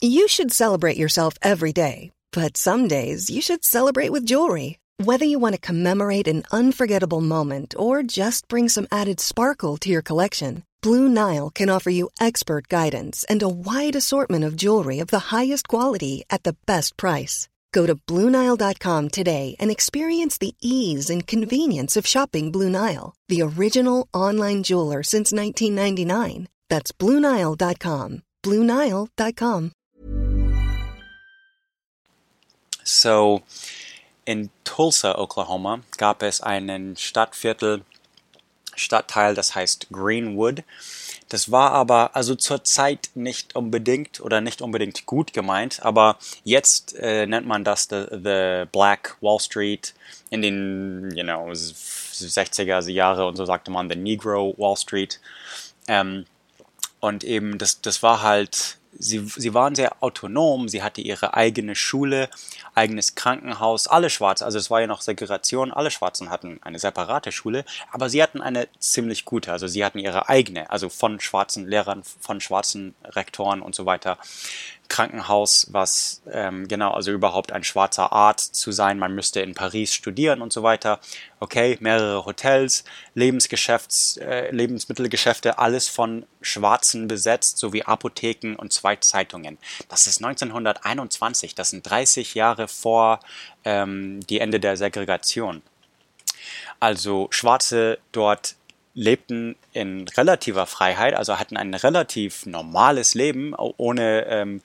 You should celebrate yourself every day, but some days you should celebrate with jewelry. Whether you want to commemorate an unforgettable moment or just bring some added sparkle to your collection, Blue Nile can offer you expert guidance and a wide assortment of jewelry of the highest quality at the best price. Go to Bluenile.com today and experience the ease and convenience of shopping Blue Nile, the original online jeweler since 1999. That's Bluenile.com. Bluenile.com. So, in Tulsa, Oklahoma, gab es einen Stadtviertel, Stadtteil, das heißt Greenwood. Das war aber also zur Zeit nicht unbedingt oder nicht unbedingt gut gemeint, aber jetzt äh, nennt man das the, the Black Wall Street. In den you know, 60er Jahre und so sagte man the Negro Wall Street. Ähm, und eben, das, das war halt sie, sie waren sehr autonom, sie hatte ihre eigene Schule, eigenes Krankenhaus, alle Schwarze, also es war ja noch Segregation, alle Schwarzen hatten eine separate Schule, aber sie hatten eine ziemlich gute, also sie hatten ihre eigene, also von schwarzen Lehrern, von schwarzen Rektoren und so weiter, Krankenhaus, was ähm, genau, also überhaupt ein schwarzer Arzt zu sein. Man müsste in Paris studieren und so weiter. Okay, mehrere Hotels, Lebensgeschäfts, äh, Lebensmittelgeschäfte, alles von Schwarzen besetzt, sowie Apotheken und zwei Zeitungen. Das ist 1921, das sind 30 Jahre vor ähm, die Ende der Segregation. Also Schwarze dort lebten in relativer Freiheit, also hatten ein relativ normales Leben, ohne ähm,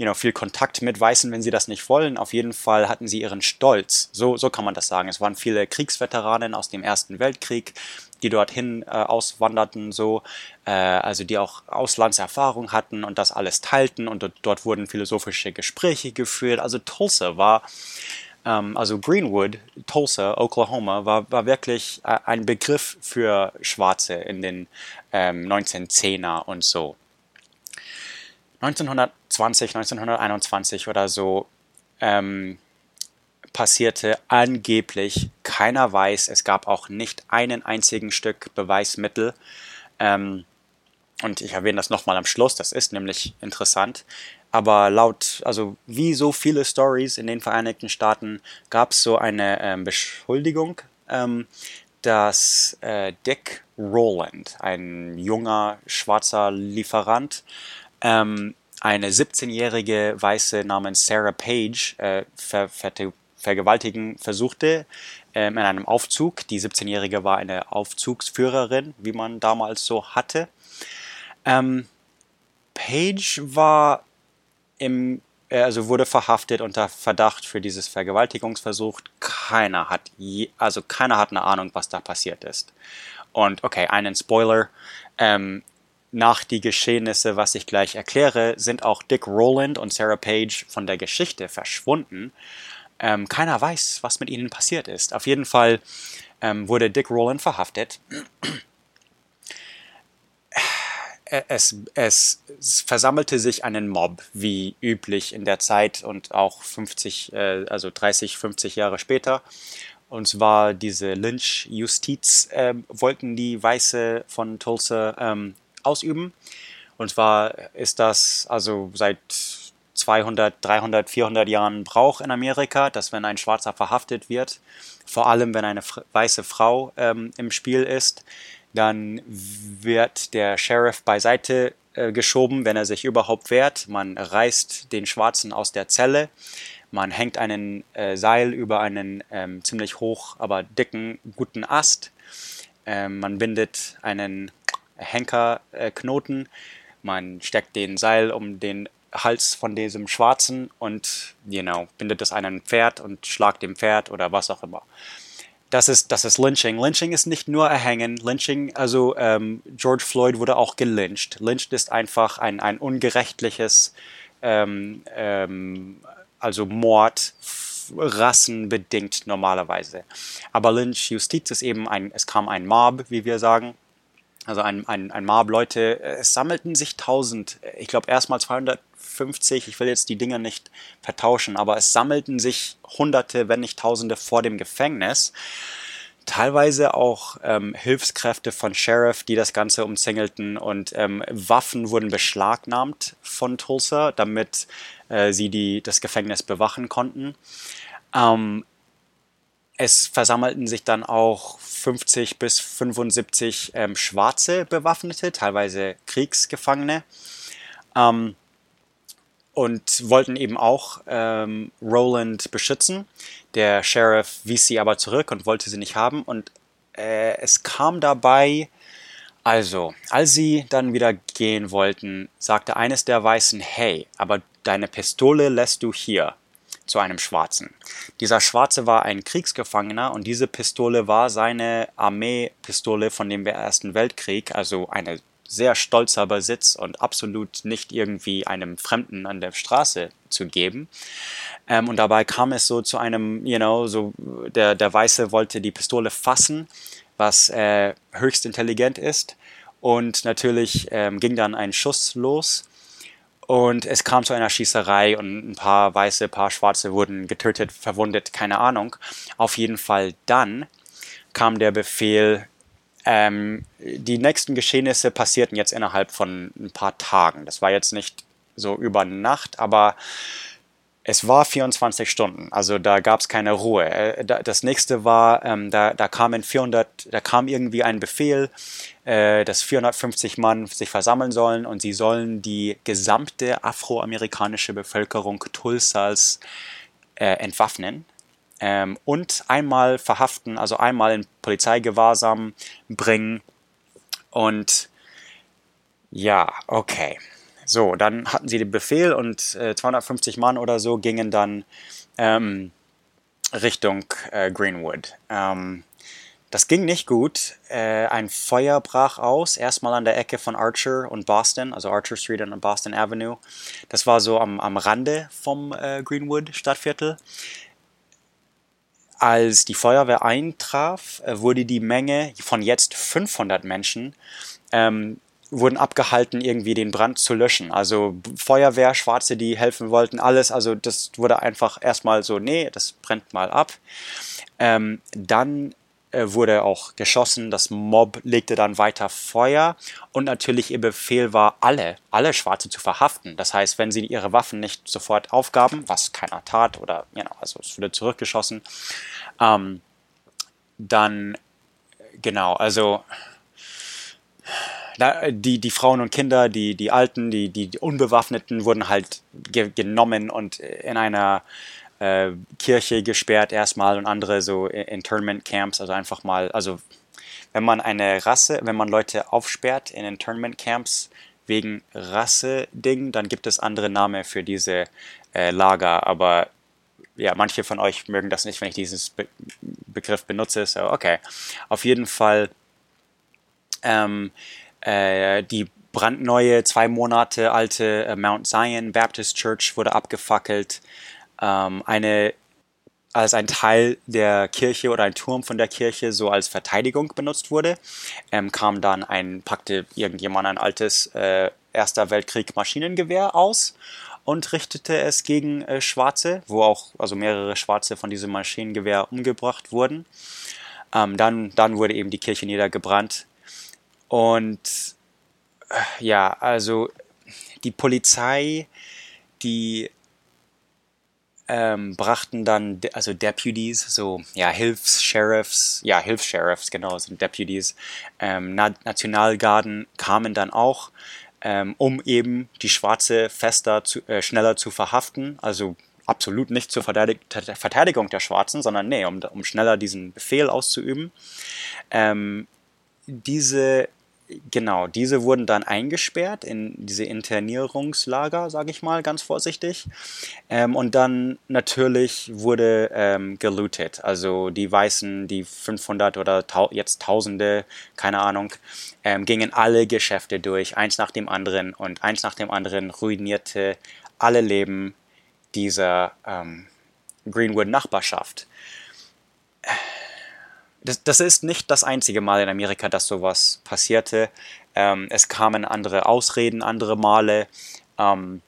you know, viel Kontakt mit Weißen, wenn sie das nicht wollen. Auf jeden Fall hatten sie ihren Stolz. So, so kann man das sagen. Es waren viele Kriegsveteranen aus dem Ersten Weltkrieg, die dorthin äh, auswanderten, so, äh, also die auch Auslandserfahrung hatten und das alles teilten und dort, dort wurden philosophische Gespräche geführt. Also Tulsa war ähm, also Greenwood, Tulsa, Oklahoma, war, war wirklich äh, ein Begriff für Schwarze in den ähm, 1910er und so. 1920, 1921 oder so ähm, passierte angeblich, keiner weiß, es gab auch nicht einen einzigen Stück Beweismittel. Ähm, und ich erwähne das nochmal am Schluss, das ist nämlich interessant. Aber laut, also wie so viele Stories in den Vereinigten Staaten, gab es so eine ähm, Beschuldigung, ähm, dass äh, Dick Rowland, ein junger schwarzer Lieferant, ähm, eine 17-jährige Weiße namens Sarah Page äh, ver ver vergewaltigen versuchte ähm, in einem Aufzug. Die 17-jährige war eine Aufzugsführerin, wie man damals so hatte. Ähm, Page war im, äh, also wurde verhaftet unter Verdacht für dieses Vergewaltigungsversuch. Keiner hat je, also keiner hat eine Ahnung, was da passiert ist. Und okay, einen Spoiler. Ähm, nach die Geschehnisse, was ich gleich erkläre, sind auch Dick Rowland und Sarah Page von der Geschichte verschwunden. Ähm, keiner weiß, was mit ihnen passiert ist. Auf jeden Fall ähm, wurde Dick Rowland verhaftet es, es, versammelte sich einen Mob, wie üblich in der Zeit und auch 50, äh, also 30, 50 Jahre später. Und zwar diese Lynch-Justiz äh, wollten die Weiße von Tulsa ähm, ausüben. Und zwar ist das also seit 200, 300, 400 Jahren Brauch in Amerika, dass wenn ein Schwarzer verhaftet wird, vor allem wenn eine weiße Frau ähm, im Spiel ist, dann wird der Sheriff beiseite äh, geschoben, wenn er sich überhaupt wehrt. Man reißt den Schwarzen aus der Zelle. Man hängt einen äh, Seil über einen ähm, ziemlich hoch, aber dicken, guten Ast. Ähm, man bindet einen Henkerknoten. Äh, man steckt den Seil um den Hals von diesem Schwarzen und, you know, bindet es an ein Pferd und schlagt dem Pferd oder was auch immer das ist, das ist Lynching. Lynching ist nicht nur Erhängen. Lynching, also ähm, George Floyd wurde auch gelyncht. Lyncht ist einfach ein, ein ungerechtliches, ähm, ähm, also Mord, rassenbedingt normalerweise. Aber Lynch-Justiz ist eben ein, es kam ein Mob, wie wir sagen. Also ein, ein, ein Mob Leute, es sammelten sich tausend, ich glaube erstmal 200 50, ich will jetzt die Dinger nicht vertauschen, aber es sammelten sich Hunderte, wenn nicht Tausende vor dem Gefängnis. Teilweise auch ähm, Hilfskräfte von Sheriff, die das Ganze umzingelten und ähm, Waffen wurden beschlagnahmt von Tulsa, damit äh, sie die, das Gefängnis bewachen konnten. Ähm, es versammelten sich dann auch 50 bis 75 ähm, schwarze Bewaffnete, teilweise Kriegsgefangene. Ähm, und wollten eben auch ähm, Roland beschützen. Der Sheriff wies sie aber zurück und wollte sie nicht haben. Und äh, es kam dabei, also, als sie dann wieder gehen wollten, sagte eines der Weißen, hey, aber deine Pistole lässt du hier zu einem Schwarzen. Dieser Schwarze war ein Kriegsgefangener und diese Pistole war seine Armeepistole von dem Ersten Weltkrieg, also eine sehr stolzer Besitz und absolut nicht irgendwie einem Fremden an der Straße zu geben. Ähm, und dabei kam es so zu einem, you know, so der, der Weiße wollte die Pistole fassen, was äh, höchst intelligent ist. Und natürlich ähm, ging dann ein Schuss los. Und es kam zu einer Schießerei und ein paar Weiße, ein paar Schwarze wurden getötet, verwundet, keine Ahnung. Auf jeden Fall dann kam der Befehl, ähm, die nächsten Geschehnisse passierten jetzt innerhalb von ein paar Tagen. Das war jetzt nicht so über Nacht, aber es war 24 Stunden, also da gab es keine Ruhe. Äh, das nächste war, ähm, da, da, kamen 400, da kam irgendwie ein Befehl, äh, dass 450 Mann sich versammeln sollen und sie sollen die gesamte afroamerikanische Bevölkerung Tulsas äh, entwaffnen ähm, und einmal verhaften, also einmal in Polizeigewahrsam bringen. Und ja, okay. So, dann hatten sie den Befehl und äh, 250 Mann oder so gingen dann ähm, Richtung äh, Greenwood. Ähm, das ging nicht gut. Äh, ein Feuer brach aus, erstmal an der Ecke von Archer und Boston, also Archer Street und Boston Avenue. Das war so am, am Rande vom äh, Greenwood Stadtviertel. Als die Feuerwehr eintraf, äh, wurde die Menge von jetzt 500 Menschen ähm, wurden abgehalten, irgendwie den Brand zu löschen. Also Feuerwehr, Schwarze, die helfen wollten, alles. Also das wurde einfach erstmal so, nee, das brennt mal ab. Ähm, dann wurde auch geschossen, das Mob legte dann weiter Feuer und natürlich ihr Befehl war, alle, alle Schwarze zu verhaften. Das heißt, wenn sie ihre Waffen nicht sofort aufgaben, was keiner tat oder, you know, also es wurde zurückgeschossen, ähm, dann, genau, also die, die Frauen und Kinder, die, die Alten, die, die, Unbewaffneten wurden halt ge genommen und in einer äh, Kirche gesperrt erstmal und andere so Internment Camps, also einfach mal, also wenn man eine Rasse, wenn man Leute aufsperrt in Internment Camps wegen Rasse-Ding, dann gibt es andere Namen für diese äh, Lager, aber ja, manche von euch mögen das nicht, wenn ich diesen Be Begriff benutze, so okay. Auf jeden Fall ähm, äh, die brandneue, zwei Monate alte äh, Mount Zion Baptist Church wurde abgefackelt. Ähm, eine als ein Teil der Kirche oder ein Turm von der Kirche so als Verteidigung benutzt wurde, ähm, kam dann ein, packte irgendjemand ein altes äh, Erster Weltkrieg Maschinengewehr aus und richtete es gegen äh, Schwarze, wo auch also mehrere Schwarze von diesem Maschinengewehr umgebracht wurden. Ähm, dann, dann wurde eben die Kirche niedergebrannt und äh, ja, also die Polizei, die ähm, brachten dann, also Deputies, so, ja, Hilfs-Sheriffs, ja, Hilfs-Sheriffs, genau, sind Deputies, ähm, Na Nationalgarden kamen dann auch, ähm, um eben die Schwarze fester, zu, äh, schneller zu verhaften, also absolut nicht zur Verteidig Verteidigung der Schwarzen, sondern nee, um, um schneller diesen Befehl auszuüben. Ähm, diese Genau, diese wurden dann eingesperrt in diese Internierungslager, sage ich mal ganz vorsichtig. Ähm, und dann natürlich wurde ähm, gelootet. Also die Weißen, die 500 oder jetzt Tausende, keine Ahnung, ähm, gingen alle Geschäfte durch, eins nach dem anderen und eins nach dem anderen ruinierte alle Leben dieser ähm, Greenwood-Nachbarschaft das, das ist nicht das einzige Mal in Amerika, dass sowas passierte. Ähm, es kamen andere Ausreden, andere Male, ähm,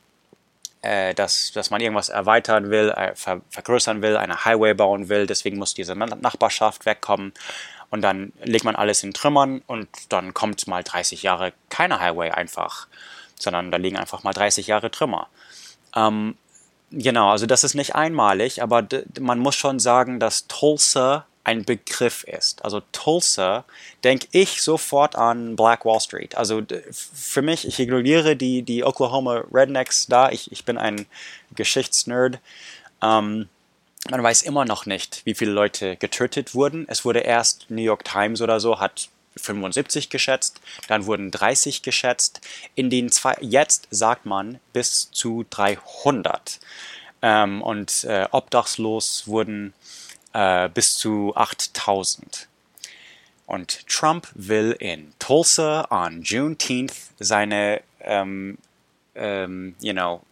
äh, dass, dass man irgendwas erweitern will, äh, ver vergrößern will, eine Highway bauen will. Deswegen muss diese Nachbarschaft wegkommen. Und dann legt man alles in Trümmern und dann kommt mal 30 Jahre keine Highway einfach, sondern da liegen einfach mal 30 Jahre Trümmer. Ähm, genau, also das ist nicht einmalig, aber man muss schon sagen, dass Tulsa ein Begriff ist. Also Tulsa denke ich sofort an Black Wall Street. Also für mich, ich ignoriere die, die Oklahoma Rednecks da. Ich, ich bin ein Geschichtsnerd. Ähm, man weiß immer noch nicht, wie viele Leute getötet wurden. Es wurde erst New York Times oder so, hat 75 geschätzt, dann wurden 30 geschätzt. In den zwei, jetzt sagt man bis zu 300. Ähm, und äh, obdachlos wurden äh, bis zu 8000. Und Trump will in Tulsa on Juneteenth seine, ähm, ähm, you know,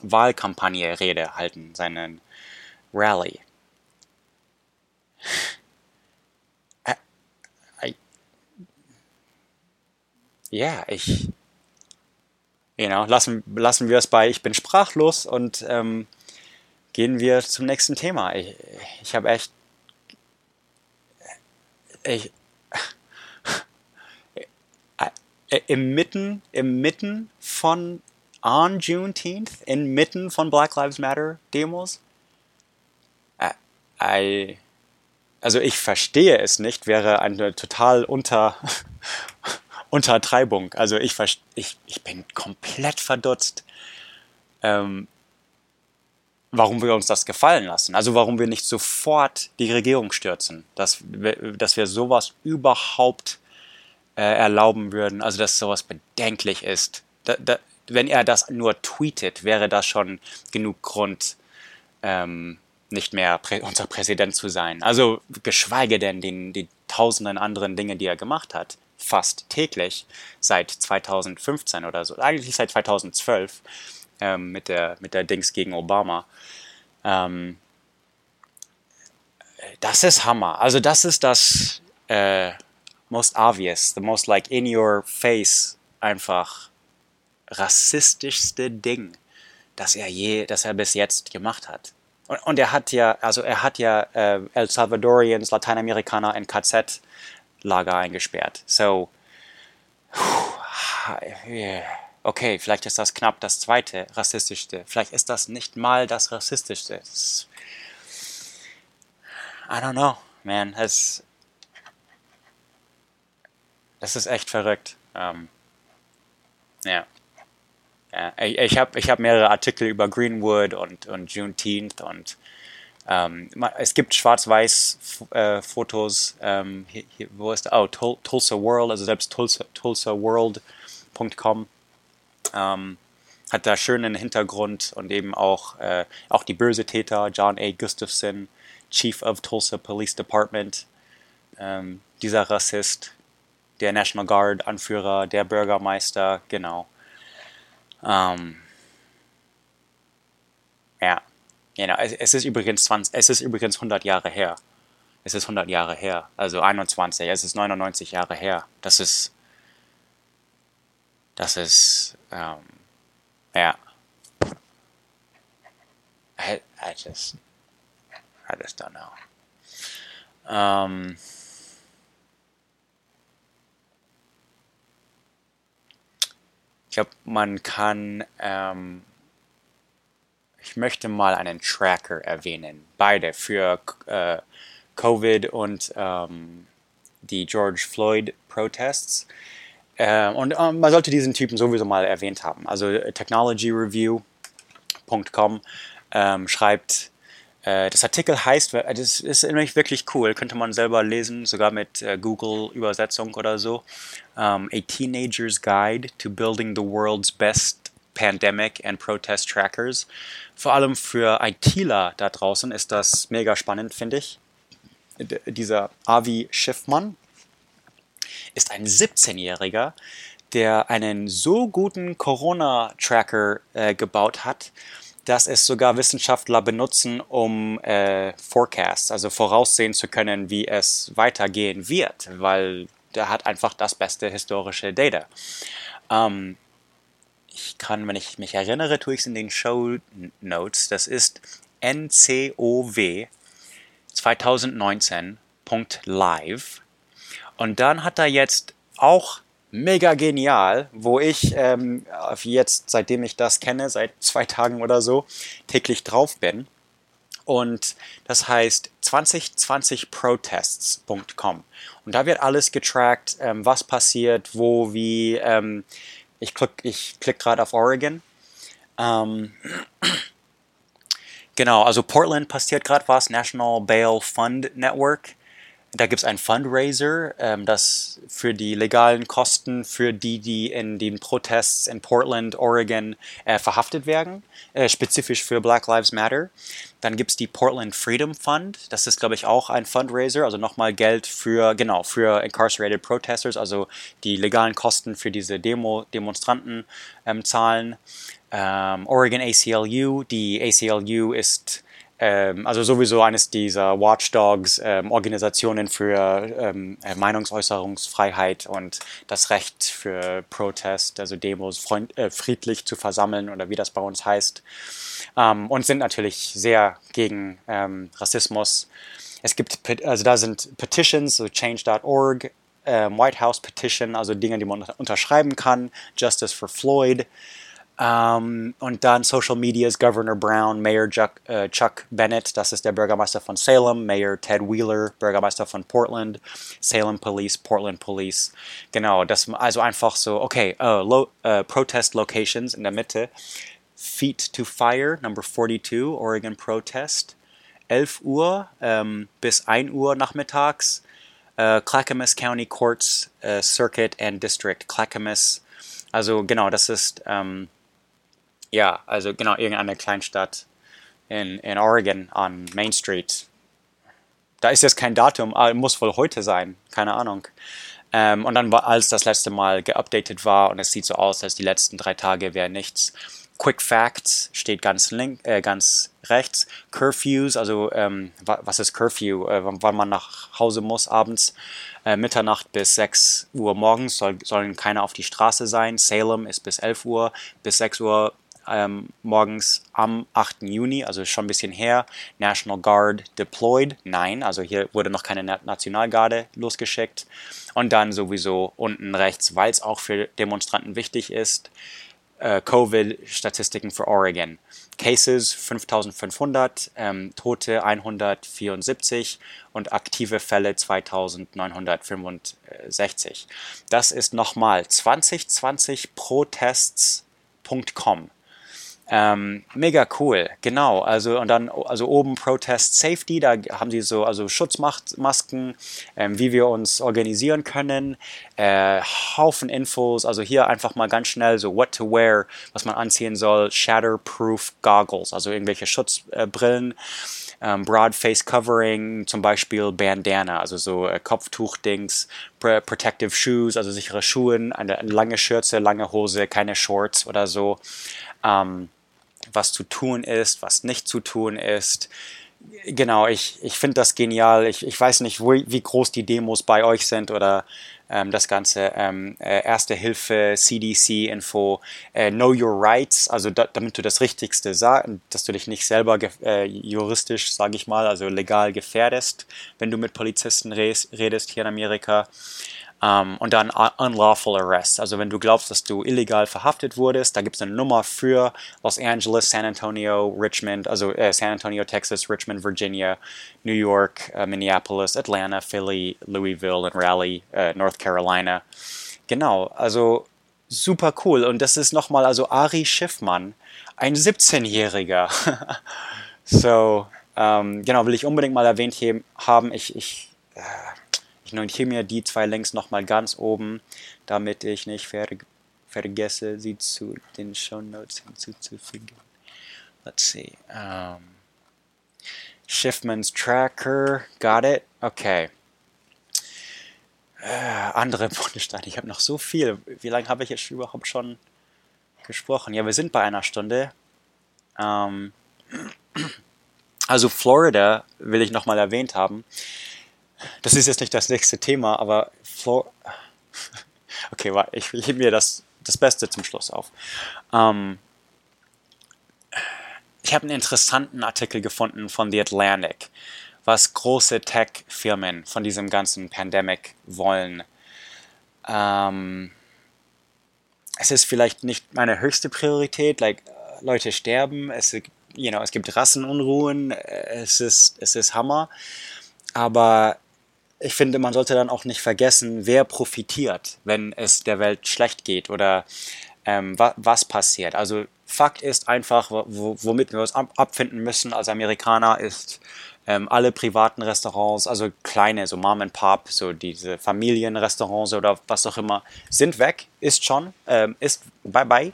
Wahlkampagne Rede halten, seinen Rally. Ja, ich, you know, lassen, lassen wir es bei, ich bin sprachlos und ähm, gehen wir zum nächsten Thema. Ich, ich habe echt. Ich, äh, im Mitten, im Mitten von on Juneteenth inmitten von Black Lives Matter Demos? I, I, also ich verstehe es nicht, wäre eine total unter, Untertreibung. Also ich, ich, ich bin komplett verdutzt, ähm, warum wir uns das gefallen lassen. Also warum wir nicht sofort die Regierung stürzen, dass, dass wir sowas überhaupt äh, erlauben würden, also dass sowas bedenklich ist. Da, da, wenn er das nur tweetet, wäre das schon genug Grund, ähm, nicht mehr Prä unser Präsident zu sein. Also geschweige denn den, die tausenden anderen Dinge, die er gemacht hat, fast täglich seit 2015 oder so, eigentlich seit 2012 ähm, mit, der, mit der Dings gegen Obama. Ähm, das ist Hammer. Also das ist das äh, most obvious, the most like in your face einfach rassistischste Ding, das er je, das er bis jetzt gemacht hat. Und, und er hat ja, also er hat ja äh, El Salvadorians, Lateinamerikaner in KZ-Lager eingesperrt. So, okay, vielleicht ist das knapp das zweite rassistischste. Vielleicht ist das nicht mal das rassistischste. I don't know, man. Es, das ist echt verrückt. Ähm, ja. ja. Ich habe ich hab mehrere Artikel über Greenwood und, und Juneteenth und ähm, es gibt Schwarz-Weiß-Fotos. Äh, ähm, wo ist Oh, Tulsa World, also selbst Tulsa, tulsaworld.com ähm, hat da schönen Hintergrund und eben auch, äh, auch die böse Täter, John A. Gustafson, Chief of Tulsa Police Department, ähm, dieser Rassist, der National Guard Anführer, der Bürgermeister, genau. Ähm, ja, genau. Es, es, ist übrigens 20, es ist übrigens 100 Jahre her. Es ist 100 Jahre her, also 21, es ist 99 Jahre her. Das ist, das ist, ähm, ja. I, I just, I just don't know. Ähm, Ich glaube, man kann, ähm, ich möchte mal einen Tracker erwähnen, beide für äh, Covid und ähm, die George Floyd Protests. Äh, und äh, man sollte diesen Typen sowieso mal erwähnt haben. Also technologyreview.com ähm, schreibt, äh, das Artikel heißt, äh, das ist nämlich wirklich cool, könnte man selber lesen, sogar mit äh, Google-Übersetzung oder so. Um, a Teenager's Guide to Building the World's Best Pandemic and Protest Trackers. Vor allem für ITler da draußen ist das mega spannend, finde ich. D dieser Avi Schiffmann ist ein 17-Jähriger, der einen so guten Corona-Tracker äh, gebaut hat, dass es sogar Wissenschaftler benutzen, um äh, Forecasts, also voraussehen zu können, wie es weitergehen wird, weil der hat einfach das beste historische Data. Ähm, ich kann, wenn ich mich erinnere, tue ich es in den Show Notes. Das ist NCOW 2019.live. Und dann hat er jetzt auch mega genial, wo ich ähm, jetzt, seitdem ich das kenne, seit zwei Tagen oder so, täglich drauf bin. Und das heißt 2020protests.com. Und da wird alles getrackt, ähm, was passiert, wo, wie. Ähm, ich klicke ich klick gerade auf Oregon. Ähm, genau, also Portland passiert gerade was, National Bail Fund Network. Da gibt es ein Fundraiser, ähm, das für die legalen Kosten für die, die in den Protests in Portland, Oregon äh, verhaftet werden, äh, spezifisch für Black Lives Matter. Dann gibt es die Portland Freedom Fund, das ist, glaube ich, auch ein Fundraiser, also nochmal Geld für, genau, für incarcerated protesters, also die legalen Kosten für diese Demo, Demonstranten ähm, zahlen. Ähm, Oregon ACLU, die ACLU ist also sowieso eines dieser Watchdogs, ähm, Organisationen für ähm, äh, Meinungsäußerungsfreiheit und das Recht für Protest, also Demos freund, äh, friedlich zu versammeln oder wie das bei uns heißt. Ähm, und sind natürlich sehr gegen ähm, Rassismus. Es gibt, also da sind Petitions, so change.org, ähm, White House Petition, also Dinge, die man unterschreiben kann, Justice for Floyd. Ähm, und dann Social Media Governor Brown, Mayor Chuck, äh, Chuck, Bennett, das ist der Bürgermeister von Salem, Mayor Ted Wheeler, Bürgermeister von Portland, Salem Police, Portland Police. Genau, das also einfach so, okay, uh, lo, uh, Protest Locations in der Mitte. Feet to Fire, Number 42, Oregon Protest. 11 Uhr ähm, bis 1 Uhr nachmittags. Äh, Clackamas County Courts äh, Circuit and District. Clackamas. Also genau, das ist ähm, ja, also genau, irgendeine Kleinstadt in, in Oregon an Main Street. Da ist jetzt kein Datum, aber muss wohl heute sein, keine Ahnung. Ähm, und dann, war, als das letzte Mal geupdatet war, und es sieht so aus, als die letzten drei Tage wäre nichts. Quick Facts steht ganz, link, äh, ganz rechts. Curfews, also ähm, was ist Curfew? Äh, wann man nach Hause muss abends. Äh, Mitternacht bis 6 Uhr morgens soll, sollen keiner auf die Straße sein. Salem ist bis 11 Uhr. Bis 6 Uhr ähm, morgens am 8. Juni, also schon ein bisschen her, National Guard deployed. Nein, also hier wurde noch keine Nationalgarde losgeschickt. Und dann sowieso unten rechts, weil es auch für Demonstranten wichtig ist, äh, Covid-Statistiken für Oregon. Cases 5500, ähm, Tote 174 und aktive Fälle 2965. Das ist nochmal 2020protests.com. Ähm, mega cool, genau. Also und dann also oben Protest Safety, da haben sie so also Schutzmasken, ähm, wie wir uns organisieren können, äh, Haufen Infos. Also hier einfach mal ganz schnell so What to wear, was man anziehen soll, Shatterproof Goggles, also irgendwelche Schutzbrillen. Ähm, Broad Face Covering, zum Beispiel Bandana, also so äh, Kopftuchdings, Protective Shoes, also sichere Schuhe, eine, eine lange Schürze, lange Hose, keine Shorts oder so. Ähm, was zu tun ist, was nicht zu tun ist. Genau, ich, ich finde das genial. Ich, ich weiß nicht, wo, wie groß die Demos bei euch sind oder ähm, das ganze ähm, äh, Erste Hilfe, CDC-Info, äh, Know Your Rights, also da, damit du das Richtigste sagst, dass du dich nicht selber äh, juristisch, sage ich mal, also legal gefährdest, wenn du mit Polizisten redest hier in Amerika. Um, ähm, und dann Unlawful Arrest. Also wenn du glaubst, dass du illegal verhaftet wurdest, da gibt es eine Nummer für Los Angeles, San Antonio, Richmond, also äh, San Antonio, Texas, Richmond, Virginia, New York, äh, Minneapolis, Atlanta, Philly, Louisville und Raleigh, äh, North Carolina. Genau, also super cool. Und das ist nochmal, also Ari Schiffmann, ein 17-Jähriger. so, ähm, genau, will ich unbedingt mal erwähnt haben. Ich, ich äh, ich notiere mir die zwei Links nochmal ganz oben, damit ich nicht ver vergesse, sie zu den Show Notes hinzuzufügen. Let's see. Um, Schiffman's Tracker, got it? Okay. Äh, andere Bundesstaaten, ich habe noch so viel. Wie lange habe ich jetzt überhaupt schon gesprochen? Ja, wir sind bei einer Stunde. Ähm, also Florida will ich nochmal erwähnt haben das ist jetzt nicht das nächste Thema, aber Flor okay, ich, hebe mir das, das Beste zum Schluss auf. Ähm, ich habe einen interessanten Artikel gefunden von The Atlantic, was große Tech-Firmen von diesem ganzen Pandemic wollen. Ähm, es ist vielleicht nicht meine höchste Priorität, like, Leute sterben, es, you know, es gibt Rassenunruhen, es ist, es ist Hammer, aber ich finde, man sollte dann auch nicht vergessen, wer profitiert, wenn es der Welt schlecht geht oder ähm, wa was passiert. Also Fakt ist einfach, wo, womit wir uns ab abfinden müssen als Amerikaner, ist ähm, alle privaten Restaurants, also kleine, so Mom and Pop, so diese Familienrestaurants oder was auch immer, sind weg, ist schon, ähm, ist bye bye.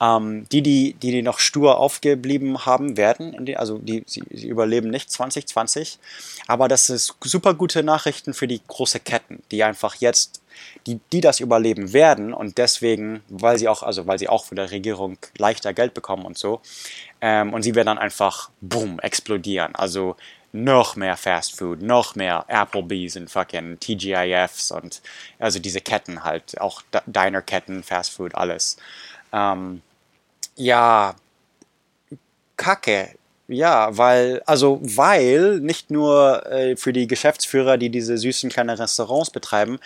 Ähm, die, die, die, die noch stur aufgeblieben haben, werden, also die, sie, sie überleben nicht 2020. Aber das ist super gute Nachrichten für die große Ketten, die einfach jetzt, die, die das überleben werden und deswegen, weil sie auch, also weil sie auch von der Regierung leichter Geld bekommen und so, ähm, und sie werden dann einfach, boom, explodieren. Also noch mehr Fast Food, noch mehr Applebee's und fucking TGIFs und also diese Ketten halt, auch Diner-Ketten, Fast Food, alles. Ähm, ja, Kacke. Ja, weil, also weil nicht nur äh, für die Geschäftsführer, die diese süßen kleinen Restaurants betreiben,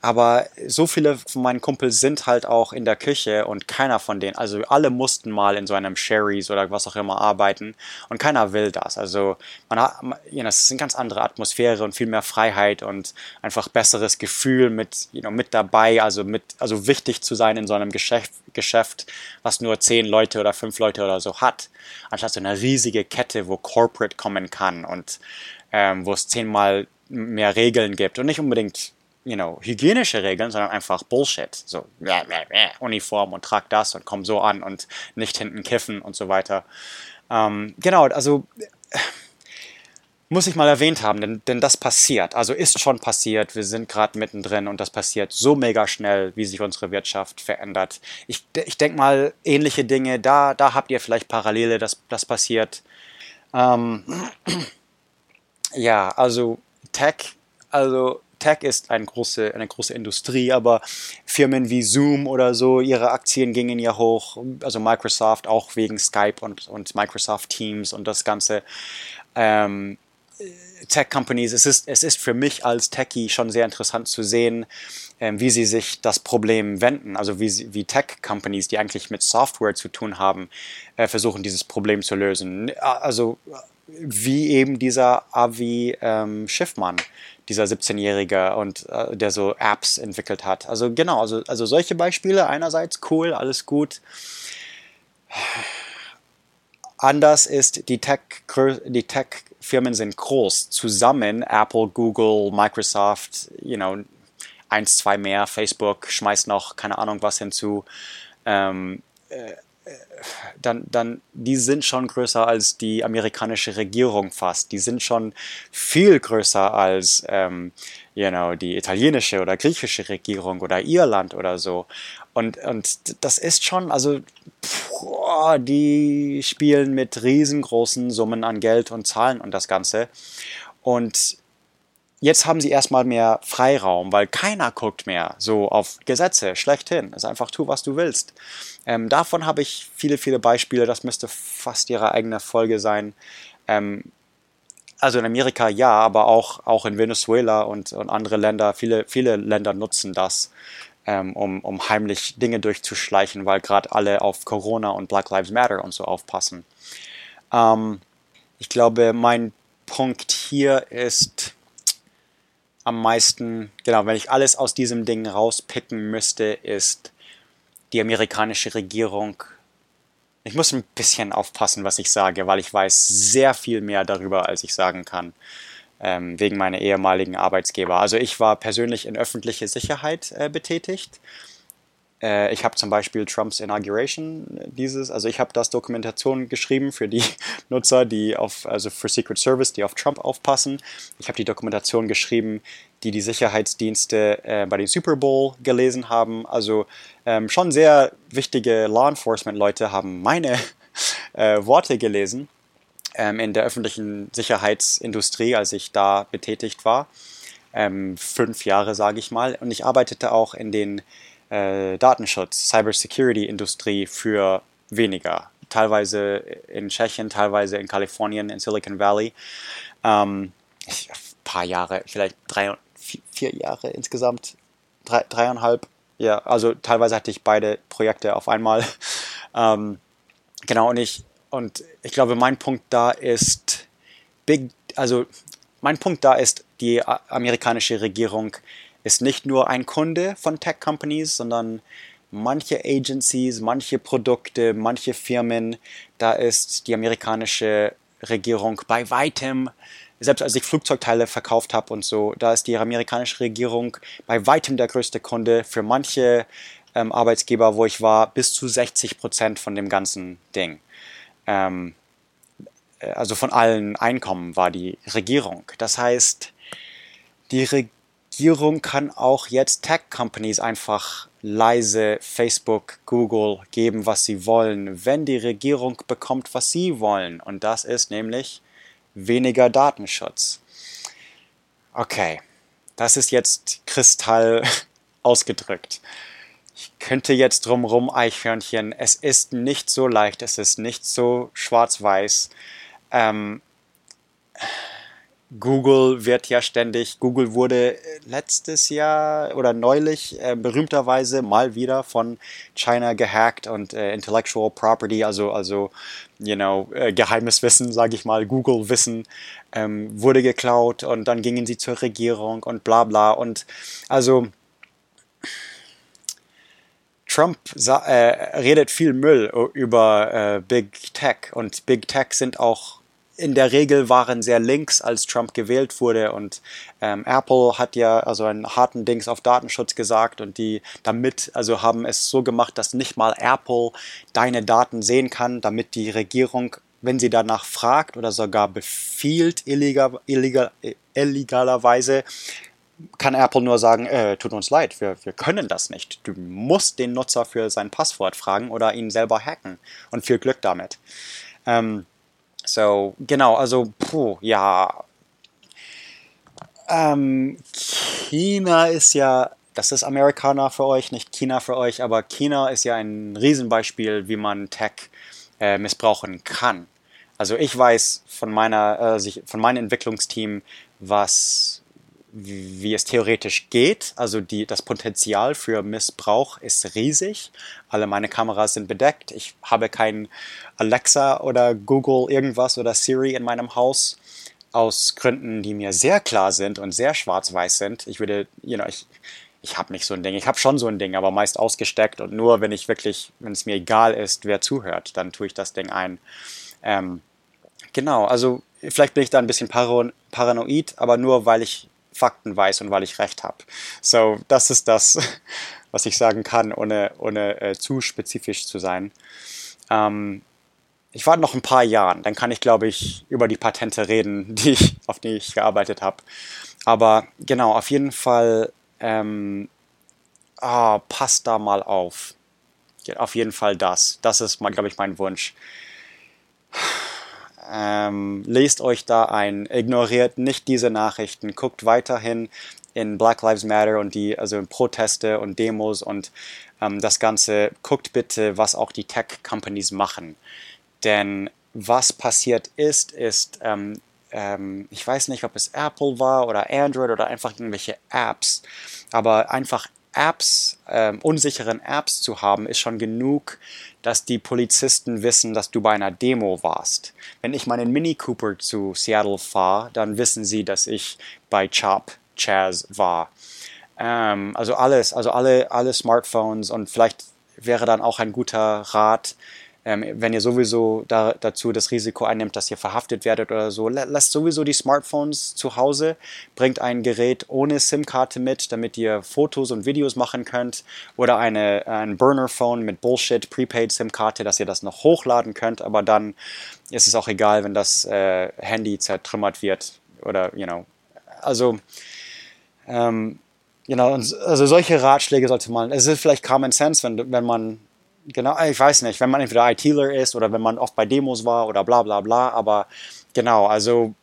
aber so viele von meinen Kumpels sind halt auch in der Küche und keiner von denen, also alle mussten mal in so einem Sherry's oder was auch immer arbeiten und keiner will das. Also man hat, you know, es ist eine ganz andere Atmosphäre und viel mehr Freiheit und einfach besseres Gefühl mit, you know, mit dabei, also mit, also wichtig zu sein in so einem Geschäft, Geschäft, was nur zehn Leute oder fünf Leute oder so hat, anstatt so eine riesige Kette, wo Corporate kommen kann und ähm, wo es zehnmal mehr Regeln gibt und nicht unbedingt you know, hygienische Regeln, sondern einfach Bullshit. So, bläh, bläh, bläh, Uniform und trag das und komm so an und nicht hinten kiffen und so weiter. Ähm, genau, also muss ich mal erwähnt haben, denn, denn das passiert. Also ist schon passiert. Wir sind gerade mittendrin und das passiert so mega schnell, wie sich unsere Wirtschaft verändert. Ich, ich denke mal, ähnliche Dinge, da, da habt ihr vielleicht Parallele, dass das passiert. Ähm, ja, also Tech, also Tech ist eine große, eine große Industrie, aber Firmen wie Zoom oder so, ihre Aktien gingen ja hoch, also Microsoft auch wegen Skype und, und Microsoft Teams und das Ganze. Ähm, Tech-Companies, es ist, es ist für mich als Techie schon sehr interessant zu sehen, ähm, wie sie sich das Problem wenden. Also wie, wie Tech-Companies, die eigentlich mit Software zu tun haben, äh, versuchen, dieses Problem zu lösen. Also wie eben dieser Avi ähm, Schiffmann, dieser 17-Jährige und äh, der so Apps entwickelt hat. Also genau, also, also solche Beispiele einerseits cool, alles gut. Anders ist die Tech, die Tech sind groß. Zusammen Apple, Google, Microsoft, you know, eins, zwei mehr, Facebook schmeißt noch keine Ahnung was hinzu. Ähm, äh, dann, dann, die sind schon größer als die amerikanische Regierung fast. Die sind schon viel größer als, ähm, you know, die italienische oder griechische Regierung oder Irland oder so. Und, und das ist schon, also, boah, die spielen mit riesengroßen Summen an Geld und Zahlen und das Ganze. Und jetzt haben sie erstmal mehr Freiraum, weil keiner guckt mehr so auf Gesetze schlechthin. Es ist einfach tu, was du willst. Ähm, davon habe ich viele, viele Beispiele. Das müsste fast ihre eigene Folge sein. Ähm, also in Amerika ja, aber auch, auch in Venezuela und, und andere Länder, viele, viele Länder nutzen das, ähm, um, um heimlich Dinge durchzuschleichen, weil gerade alle auf Corona und Black Lives Matter und so aufpassen. Ähm, ich glaube, mein Punkt hier ist, am meisten, genau, wenn ich alles aus diesem Ding rauspicken müsste, ist die amerikanische Regierung. Ich muss ein bisschen aufpassen, was ich sage, weil ich weiß sehr viel mehr darüber, als ich sagen kann, ähm, wegen meiner ehemaligen Arbeitsgeber. Also ich war persönlich in öffentliche Sicherheit äh, betätigt äh, ich habe zum Beispiel Trumps Inauguration, dieses, also ich habe das Dokumentation geschrieben für die Nutzer, die auf, also für Secret Service, die auf Trump aufpassen. Ich habe die Dokumentation geschrieben, die die Sicherheitsdienste äh, bei den Super Bowl gelesen haben. Also ähm, schon sehr wichtige Law Enforcement Leute haben meine äh, Worte gelesen in der öffentlichen Sicherheitsindustrie, als ich da betätigt war. Ähm, fünf Jahre, sage ich mal. Und ich arbeitete auch in den äh, Datenschutz, Cybersecurity-Industrie für weniger. Teilweise in Tschechien, teilweise in Kalifornien, in Silicon Valley. Ähm, ein paar Jahre, vielleicht drei, vier, vier Jahre insgesamt, drei, dreieinhalb. Ja, also teilweise hatte ich beide Projekte auf einmal. ähm, genau, und ich, und ich glaube, mein Punkt da ist, big, also mein Punkt da ist, die amerikanische Regierung ist nicht nur ein Kunde von Tech Companies, sondern manche Agencies, manche Produkte, manche Firmen, da ist die amerikanische Regierung bei weitem, selbst als ich Flugzeugteile verkauft habe und so, da ist die amerikanische Regierung bei weitem der größte Kunde für manche ähm, Arbeitsgeber, wo ich war, bis zu 60 Prozent von dem ganzen Ding. Ähm, äh, also von allen Einkommen war die Regierung. Das heißt, die Regierung kann auch jetzt Tech-Companies einfach leise Facebook, Google geben, was sie wollen, wenn die Regierung bekommt, was sie wollen. Und das ist nämlich weniger Datenschutz. Okay, das ist jetzt kristall ausgedrückt. Könnte jetzt drumrum Eichhörnchen. Es ist nicht so leicht, es ist nicht so schwarz-weiß. ähm, Google wird ja ständig, Google wurde letztes Jahr oder neulich äh, berühmterweise mal wieder von China gehackt und äh, Intellectual Property, also, also you know, äh, geheimes Wissen, sage ich mal, Google-Wissen ähm, wurde geklaut und dann gingen sie zur Regierung und bla bla und also Trump äh, redet viel Müll über äh, Big Tech und Big Tech sind auch in der Regel waren sehr links, als Trump gewählt wurde. Und ähm, Apple hat ja also einen harten Dings auf Datenschutz gesagt und die damit, also haben es so gemacht, dass nicht mal Apple deine Daten sehen kann, damit die Regierung, wenn sie danach fragt oder sogar befiehlt, illegal, illegal, illegalerweise, kann Apple nur sagen, äh, tut uns leid, wir, wir können das nicht. Du musst den Nutzer für sein Passwort fragen oder ihn selber hacken. Und viel Glück damit. Ähm, so, genau, also, puh, ja. Ähm, China ist ja, das ist Amerikaner für euch, nicht China für euch, aber China ist ja ein Riesenbeispiel, wie man Tech äh, missbrauchen kann. Also ich weiß von meiner, äh, von meinem Entwicklungsteam, was wie, es theoretisch geht. Also die, das Potenzial für Missbrauch ist riesig. Alle meine Kameras sind bedeckt. Ich habe kein Alexa oder Google irgendwas oder Siri in meinem Haus aus Gründen, die mir sehr klar sind und sehr schwarz-weiß sind. Ich würde, you know, ich, ich habe nicht so ein Ding. Ich habe schon so ein Ding, aber meist ausgesteckt und nur, wenn ich wirklich, wenn es mir egal ist, wer zuhört, dann tue ich das Ding ein. Ähm, genau, also vielleicht bin ich da ein bisschen paranoid, aber nur, weil ich Fakten weiß und weil ich recht habe. So, das ist das, was ich sagen kann, ohne, ohne äh, zu spezifisch zu sein. Ähm, ich warte noch ein paar Jahren, dann kann ich, glaube ich, über die Patente reden, die ich, auf die ich gearbeitet habe. Aber genau, auf jeden Fall, ähm, ah, passt da mal auf. Auf jeden Fall das. Das ist, glaube ich, mein Wunsch. Ähm, lest euch da ein, ignoriert nicht diese Nachrichten, guckt weiterhin in Black Lives Matter und die, also in Proteste und Demos und ähm, das Ganze. Guckt bitte, was auch die Tech-Companies machen. Denn was passiert ist, ist, ähm, ähm, ich weiß nicht, ob es Apple war oder Android oder einfach irgendwelche Apps, aber einfach Apps, ähm, unsicheren Apps zu haben, ist schon genug, dass die Polizisten wissen, dass du bei einer Demo warst. Wenn ich meinen Mini Cooper zu Seattle fahre, dann wissen sie, dass ich bei Chop Chaz war. Ähm, also alles, also alle, alle Smartphones und vielleicht wäre dann auch ein guter Rat, ähm, wenn ihr sowieso da, dazu das Risiko einnimmt, dass ihr verhaftet werdet oder so, lasst sowieso die Smartphones zu Hause, bringt ein Gerät ohne SIM-Karte mit, damit ihr Fotos und Videos machen könnt. Oder eine, ein Burner-Phone mit Bullshit Prepaid SIM-Karte, dass ihr das noch hochladen könnt, aber dann ist es auch egal, wenn das äh, Handy zertrümmert wird oder, you know, also, ähm, Genau, also solche Ratschläge sollte man, es ist vielleicht Common Sense, wenn, wenn man genau, ich weiß nicht, wenn man entweder ITler ist oder wenn man oft bei Demos war oder bla bla bla, aber genau, also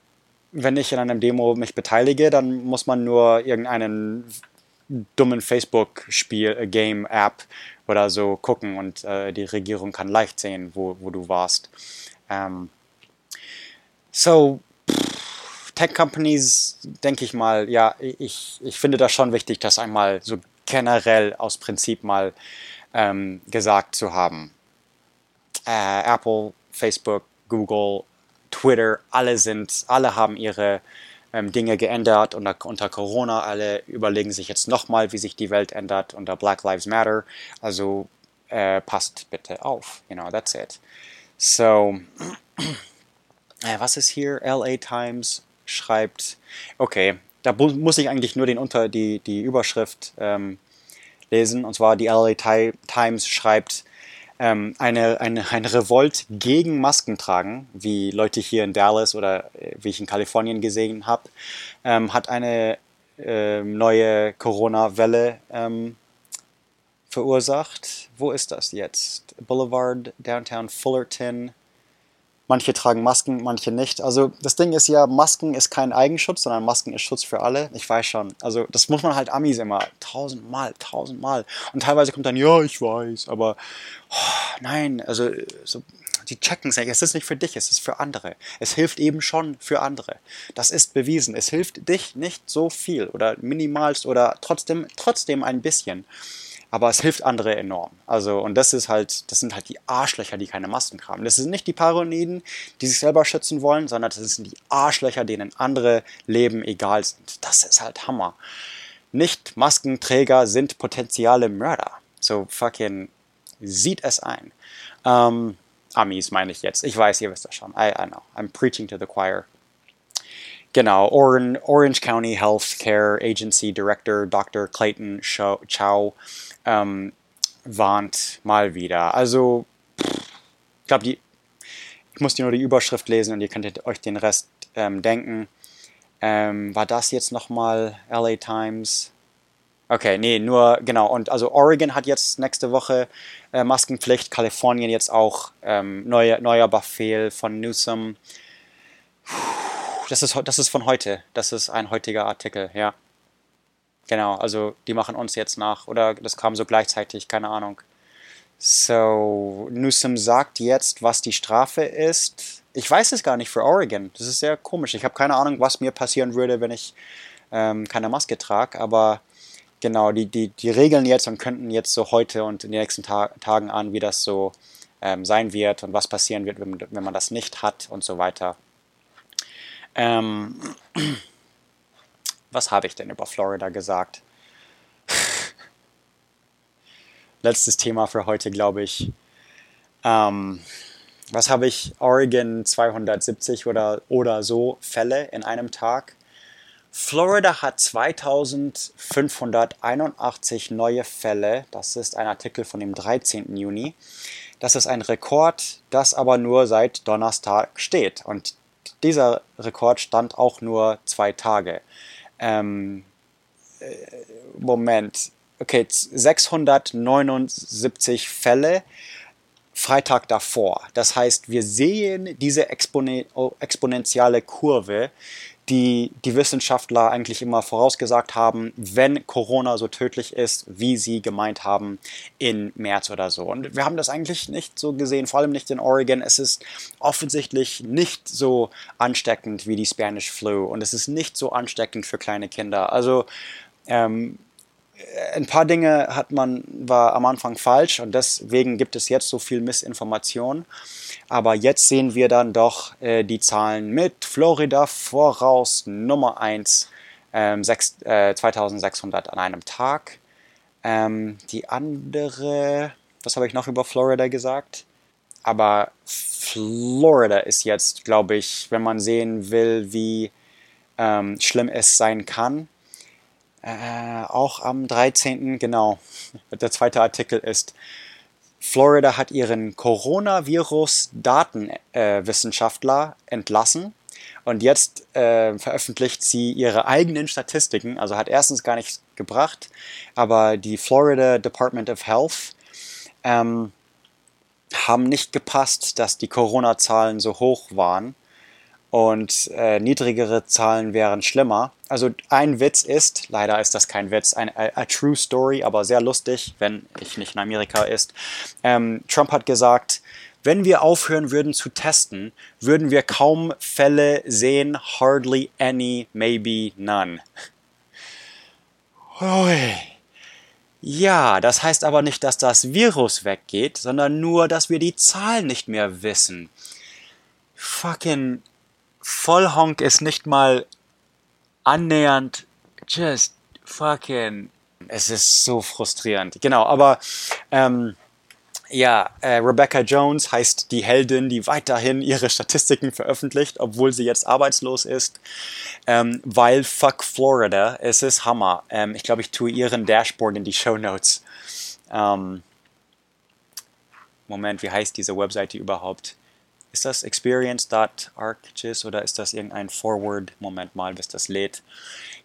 wenn ich in einem Demo mich beteilige, dann muss man nur irgendeinen dummen Facebook-Spiel, äh, Game, App oder so gucken und äh, die Regierung kann leicht sehen, wo, wo du warst. Ähm, so, Tech-Companies, denke ich mal, ja, ich, ich finde das schon wichtig, das einmal so generell aus Prinzip mal ähm, gesagt zu haben. Äh, Apple, Facebook, Google, Twitter, alle sind, alle haben ihre ähm, Dinge geändert unter, unter Corona. Alle überlegen sich jetzt nochmal, wie sich die Welt ändert unter Black Lives Matter. Also äh, passt bitte auf. You know, that's it. So, äh, was ist hier? LA Times schreibt, okay, da muss ich eigentlich nur den unter die, die Überschrift ähm, lesen. Und zwar die LA Times schreibt, ähm, eine, eine, eine Revolt gegen Masken tragen, wie Leute hier in Dallas oder äh, wie ich in Kalifornien gesehen habe, ähm, hat eine äh, neue Corona-Welle ähm, verursacht. Wo ist das jetzt? Boulevard, Downtown Fullerton, Manche tragen Masken, manche nicht. Also das Ding ist ja, Masken ist kein Eigenschutz, sondern Masken ist Schutz für alle. Ich weiß schon. Also das muss man halt Amis immer tausendmal, tausendmal. Und teilweise kommt dann, ja, ich weiß, aber oh, nein, also so, die checken es nicht. Es ist nicht für dich, es ist für andere. Es hilft eben schon für andere. Das ist bewiesen. Es hilft dich nicht so viel oder minimalst oder trotzdem, trotzdem ein bisschen. Aber es hilft andere enorm. Also, und das ist halt, das sind halt die Arschlöcher, die keine Masken haben. Das sind nicht die Paranoiden, die sich selber schützen wollen, sondern das sind die Arschlöcher, denen andere Leben egal sind. Das ist halt Hammer. Nicht-Maskenträger sind potenzielle Mörder. So fucking sieht es ein. Ähm, Amis meine ich jetzt. Ich weiß, ihr wisst das schon. I, I know. I'm preaching to the choir. Genau, Orange, Orange County Healthcare Agency Director Dr. Clayton Chow ähm, warnt mal wieder. Also, ich glaube, ich muss dir nur die Überschrift lesen und ihr könnt euch den Rest ähm, denken. Ähm, war das jetzt nochmal LA Times? Okay, nee, nur, genau. Und also Oregon hat jetzt nächste Woche äh, Maskenpflicht, Kalifornien jetzt auch ähm, neuer, neuer Befehl von Newsom. Das ist, das ist von heute. Das ist ein heutiger Artikel, ja. Genau, also die machen uns jetzt nach. Oder das kam so gleichzeitig, keine Ahnung. So, Newsom sagt jetzt, was die Strafe ist. Ich weiß es gar nicht für Oregon. Das ist sehr komisch. Ich habe keine Ahnung, was mir passieren würde, wenn ich ähm, keine Maske trage. Aber genau, die, die, die regeln jetzt und könnten jetzt so heute und in den nächsten Ta Tagen an, wie das so ähm, sein wird und was passieren wird, wenn, wenn, man das nicht hat und so weiter. Ähm, was habe ich denn über Florida gesagt? Letztes Thema für heute, glaube ich. Ähm, was habe ich? Oregon 270 oder, oder so Fälle in einem Tag. Florida hat 2581 neue Fälle. Das ist ein Artikel von dem 13. Juni. Das ist ein Rekord, das aber nur seit Donnerstag steht. Und dieser Rekord stand auch nur zwei Tage. Ähm, äh, Moment. Okay, 679 Fälle Freitag davor. Das heißt, wir sehen diese Exponen exponentielle Kurve, die die Wissenschaftler eigentlich immer vorausgesagt haben, wenn Corona so tödlich ist, wie sie gemeint haben in März oder so. Und wir haben das eigentlich nicht so gesehen, vor allem nicht in Oregon. Es ist offensichtlich nicht so ansteckend wie die Spanish Flu und es ist nicht so ansteckend für kleine Kinder. Also ähm, ein paar Dinge hat man war am Anfang falsch und deswegen gibt es jetzt so viel Missinformation. Aber jetzt sehen wir dann doch äh, die Zahlen mit Florida voraus Nummer 1, ähm, äh, 2600 an einem Tag. Ähm, die andere, was habe ich noch über Florida gesagt? Aber Florida ist jetzt, glaube ich, wenn man sehen will, wie ähm, schlimm es sein kann, äh, auch am 13. genau, der zweite Artikel ist, Florida hat ihren Coronavirus-Datenwissenschaftler äh, entlassen und jetzt äh, veröffentlicht sie ihre eigenen Statistiken. Also hat erstens gar nichts gebracht, aber die Florida Department of Health ähm, haben nicht gepasst, dass die Corona-Zahlen so hoch waren und äh, niedrigere Zahlen wären schlimmer. Also ein Witz ist, leider ist das kein Witz, ein a, a true story, aber sehr lustig, wenn ich nicht in Amerika ist. Ähm, Trump hat gesagt, wenn wir aufhören würden zu testen, würden wir kaum Fälle sehen, hardly any, maybe none. Ui. Ja, das heißt aber nicht, dass das Virus weggeht, sondern nur, dass wir die Zahlen nicht mehr wissen. Fucking Vollhonk ist nicht mal annähernd just fucking. Es ist so frustrierend. Genau, aber ähm, ja, äh, Rebecca Jones heißt die Heldin, die weiterhin ihre Statistiken veröffentlicht, obwohl sie jetzt arbeitslos ist. Ähm, weil fuck Florida, es ist Hammer. Ähm, ich glaube, ich tue ihren Dashboard in die Show Notes. Ähm, Moment, wie heißt diese Webseite überhaupt? Ist das experience.arches oder ist das irgendein Forward? Moment mal, bis das lädt.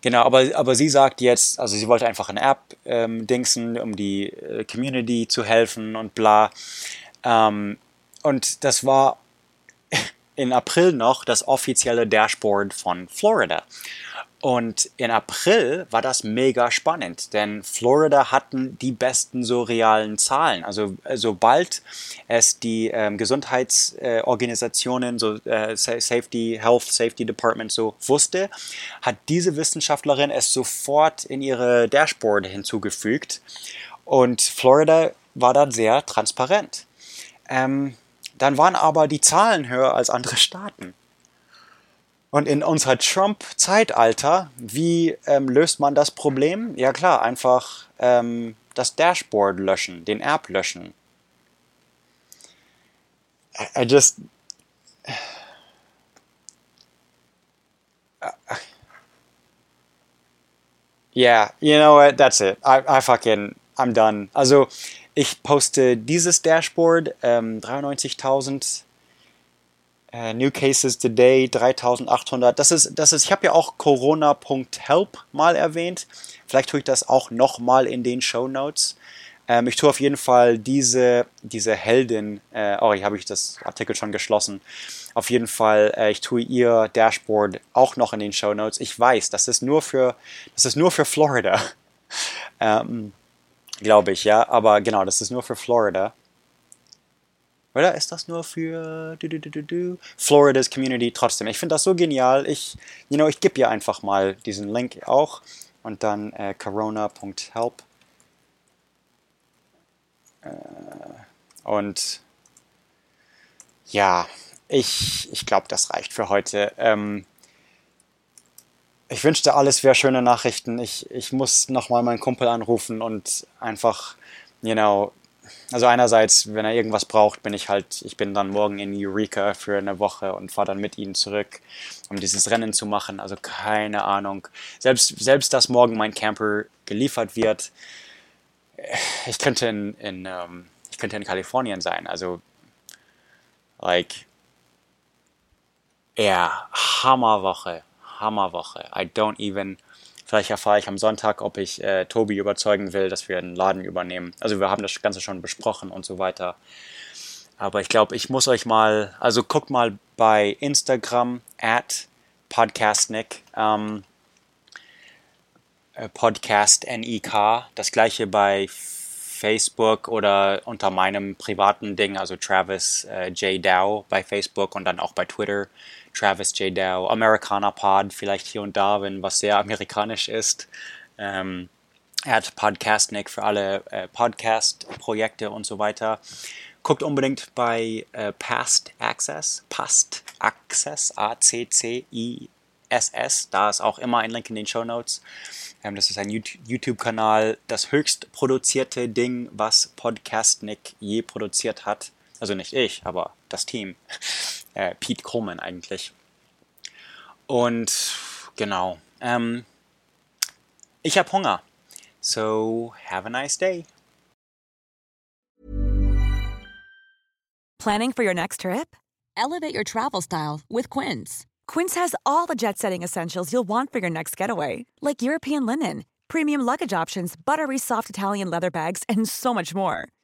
Genau, aber, aber sie sagt jetzt, also sie wollte einfach eine App ähm, dingsen, um die äh, Community zu helfen und bla. Ähm, und das war in April noch das offizielle Dashboard von Florida. Und in April war das mega spannend, denn Florida hatten die besten so realen Zahlen. Also äh, sobald es die ähm, Gesundheitsorganisationen, äh, so äh, Safety, Health Safety Department so wusste, hat diese Wissenschaftlerin es sofort in ihre Dashboard hinzugefügt. Und Florida war dann sehr transparent. Ähm, dann waren aber die Zahlen höher als andere Staaten. Und in unserer Trump-Zeitalter, wie ähm, löst man das Problem? Ja klar, einfach ähm, das Dashboard löschen, den App löschen. I, just... Yeah, you know what? That's it. I, I fucking, I'm done. Also, ich poste dieses Dashboard, ähm, 93.000 Uh, New Cases Today 3800. Das ist, das ist, ich habe ja auch corona.help mal erwähnt. Vielleicht tue ich das auch nochmal in den Show Notes. Ähm, ich tue auf jeden Fall diese, diese Heldin, äh, oh, hier habe ich das Artikel schon geschlossen. Auf jeden Fall, äh, ich tue ihr Dashboard auch noch in den Show Notes. Ich weiß, das ist nur für, das ist nur für Florida. ähm, Glaube ich, ja. Aber genau, das ist nur für Florida. Oder ist das nur für du, du, du, Florida's Community trotzdem? Ich finde das so genial. Ich, you know, ich gebe ihr einfach mal diesen Link auch und dann äh, corona.help. Äh, und ja, ich, ich glaube, das reicht für heute. Ähm, ich wünschte, alles wäre schöne Nachrichten. Ich, ich muss nochmal meinen Kumpel anrufen und einfach, you know, also einerseits, wenn er irgendwas braucht, bin ich halt, ich bin dann morgen in Eureka für eine Woche und fahre dann mit ihnen zurück, um dieses Rennen zu machen. Also keine Ahnung. Selbst, selbst dass morgen mein Camper geliefert wird, ich könnte in, in um, ähm, ich könnte in Kalifornien sein. Also, like, ja, yeah, Hammerwoche, Hammerwoche. I don't even Vielleicht erfahre ich am Sonntag, ob ich äh, Tobi überzeugen will, dass wir einen Laden übernehmen. Also wir haben das Ganze schon besprochen und so weiter. Aber ich glaube, ich muss euch mal, also guckt mal bei Instagram at podcastnick, ähm, äh, Podcast NIK, das gleiche bei Facebook oder unter meinem privaten Ding, also Travis äh, J. Dow bei Facebook und dann auch bei Twitter Travis J. Dow, Americana Pod, vielleicht hier und da, wenn was sehr amerikanisch ist. Ähm, er hat Podcastnik für alle äh, Podcast-Projekte und so weiter. Guckt unbedingt bei äh, Past Access, Past Access, A-C-C-I-S-S. Da ist auch immer ein Link in den Show Notes. Ähm, das ist ein YouTube-Kanal, das höchst produzierte Ding, was Podcastnik je produziert hat. Also nicht ich, aber das Team äh, Pete Coleman eigentlich. Und genau, ähm, ich habe Hunger. So, have a nice day. Planning for your next trip? Elevate your travel style with Quince. Quince has all the jet setting essentials you'll want for your next getaway, like European linen, premium luggage options, buttery soft Italian leather bags, and so much more.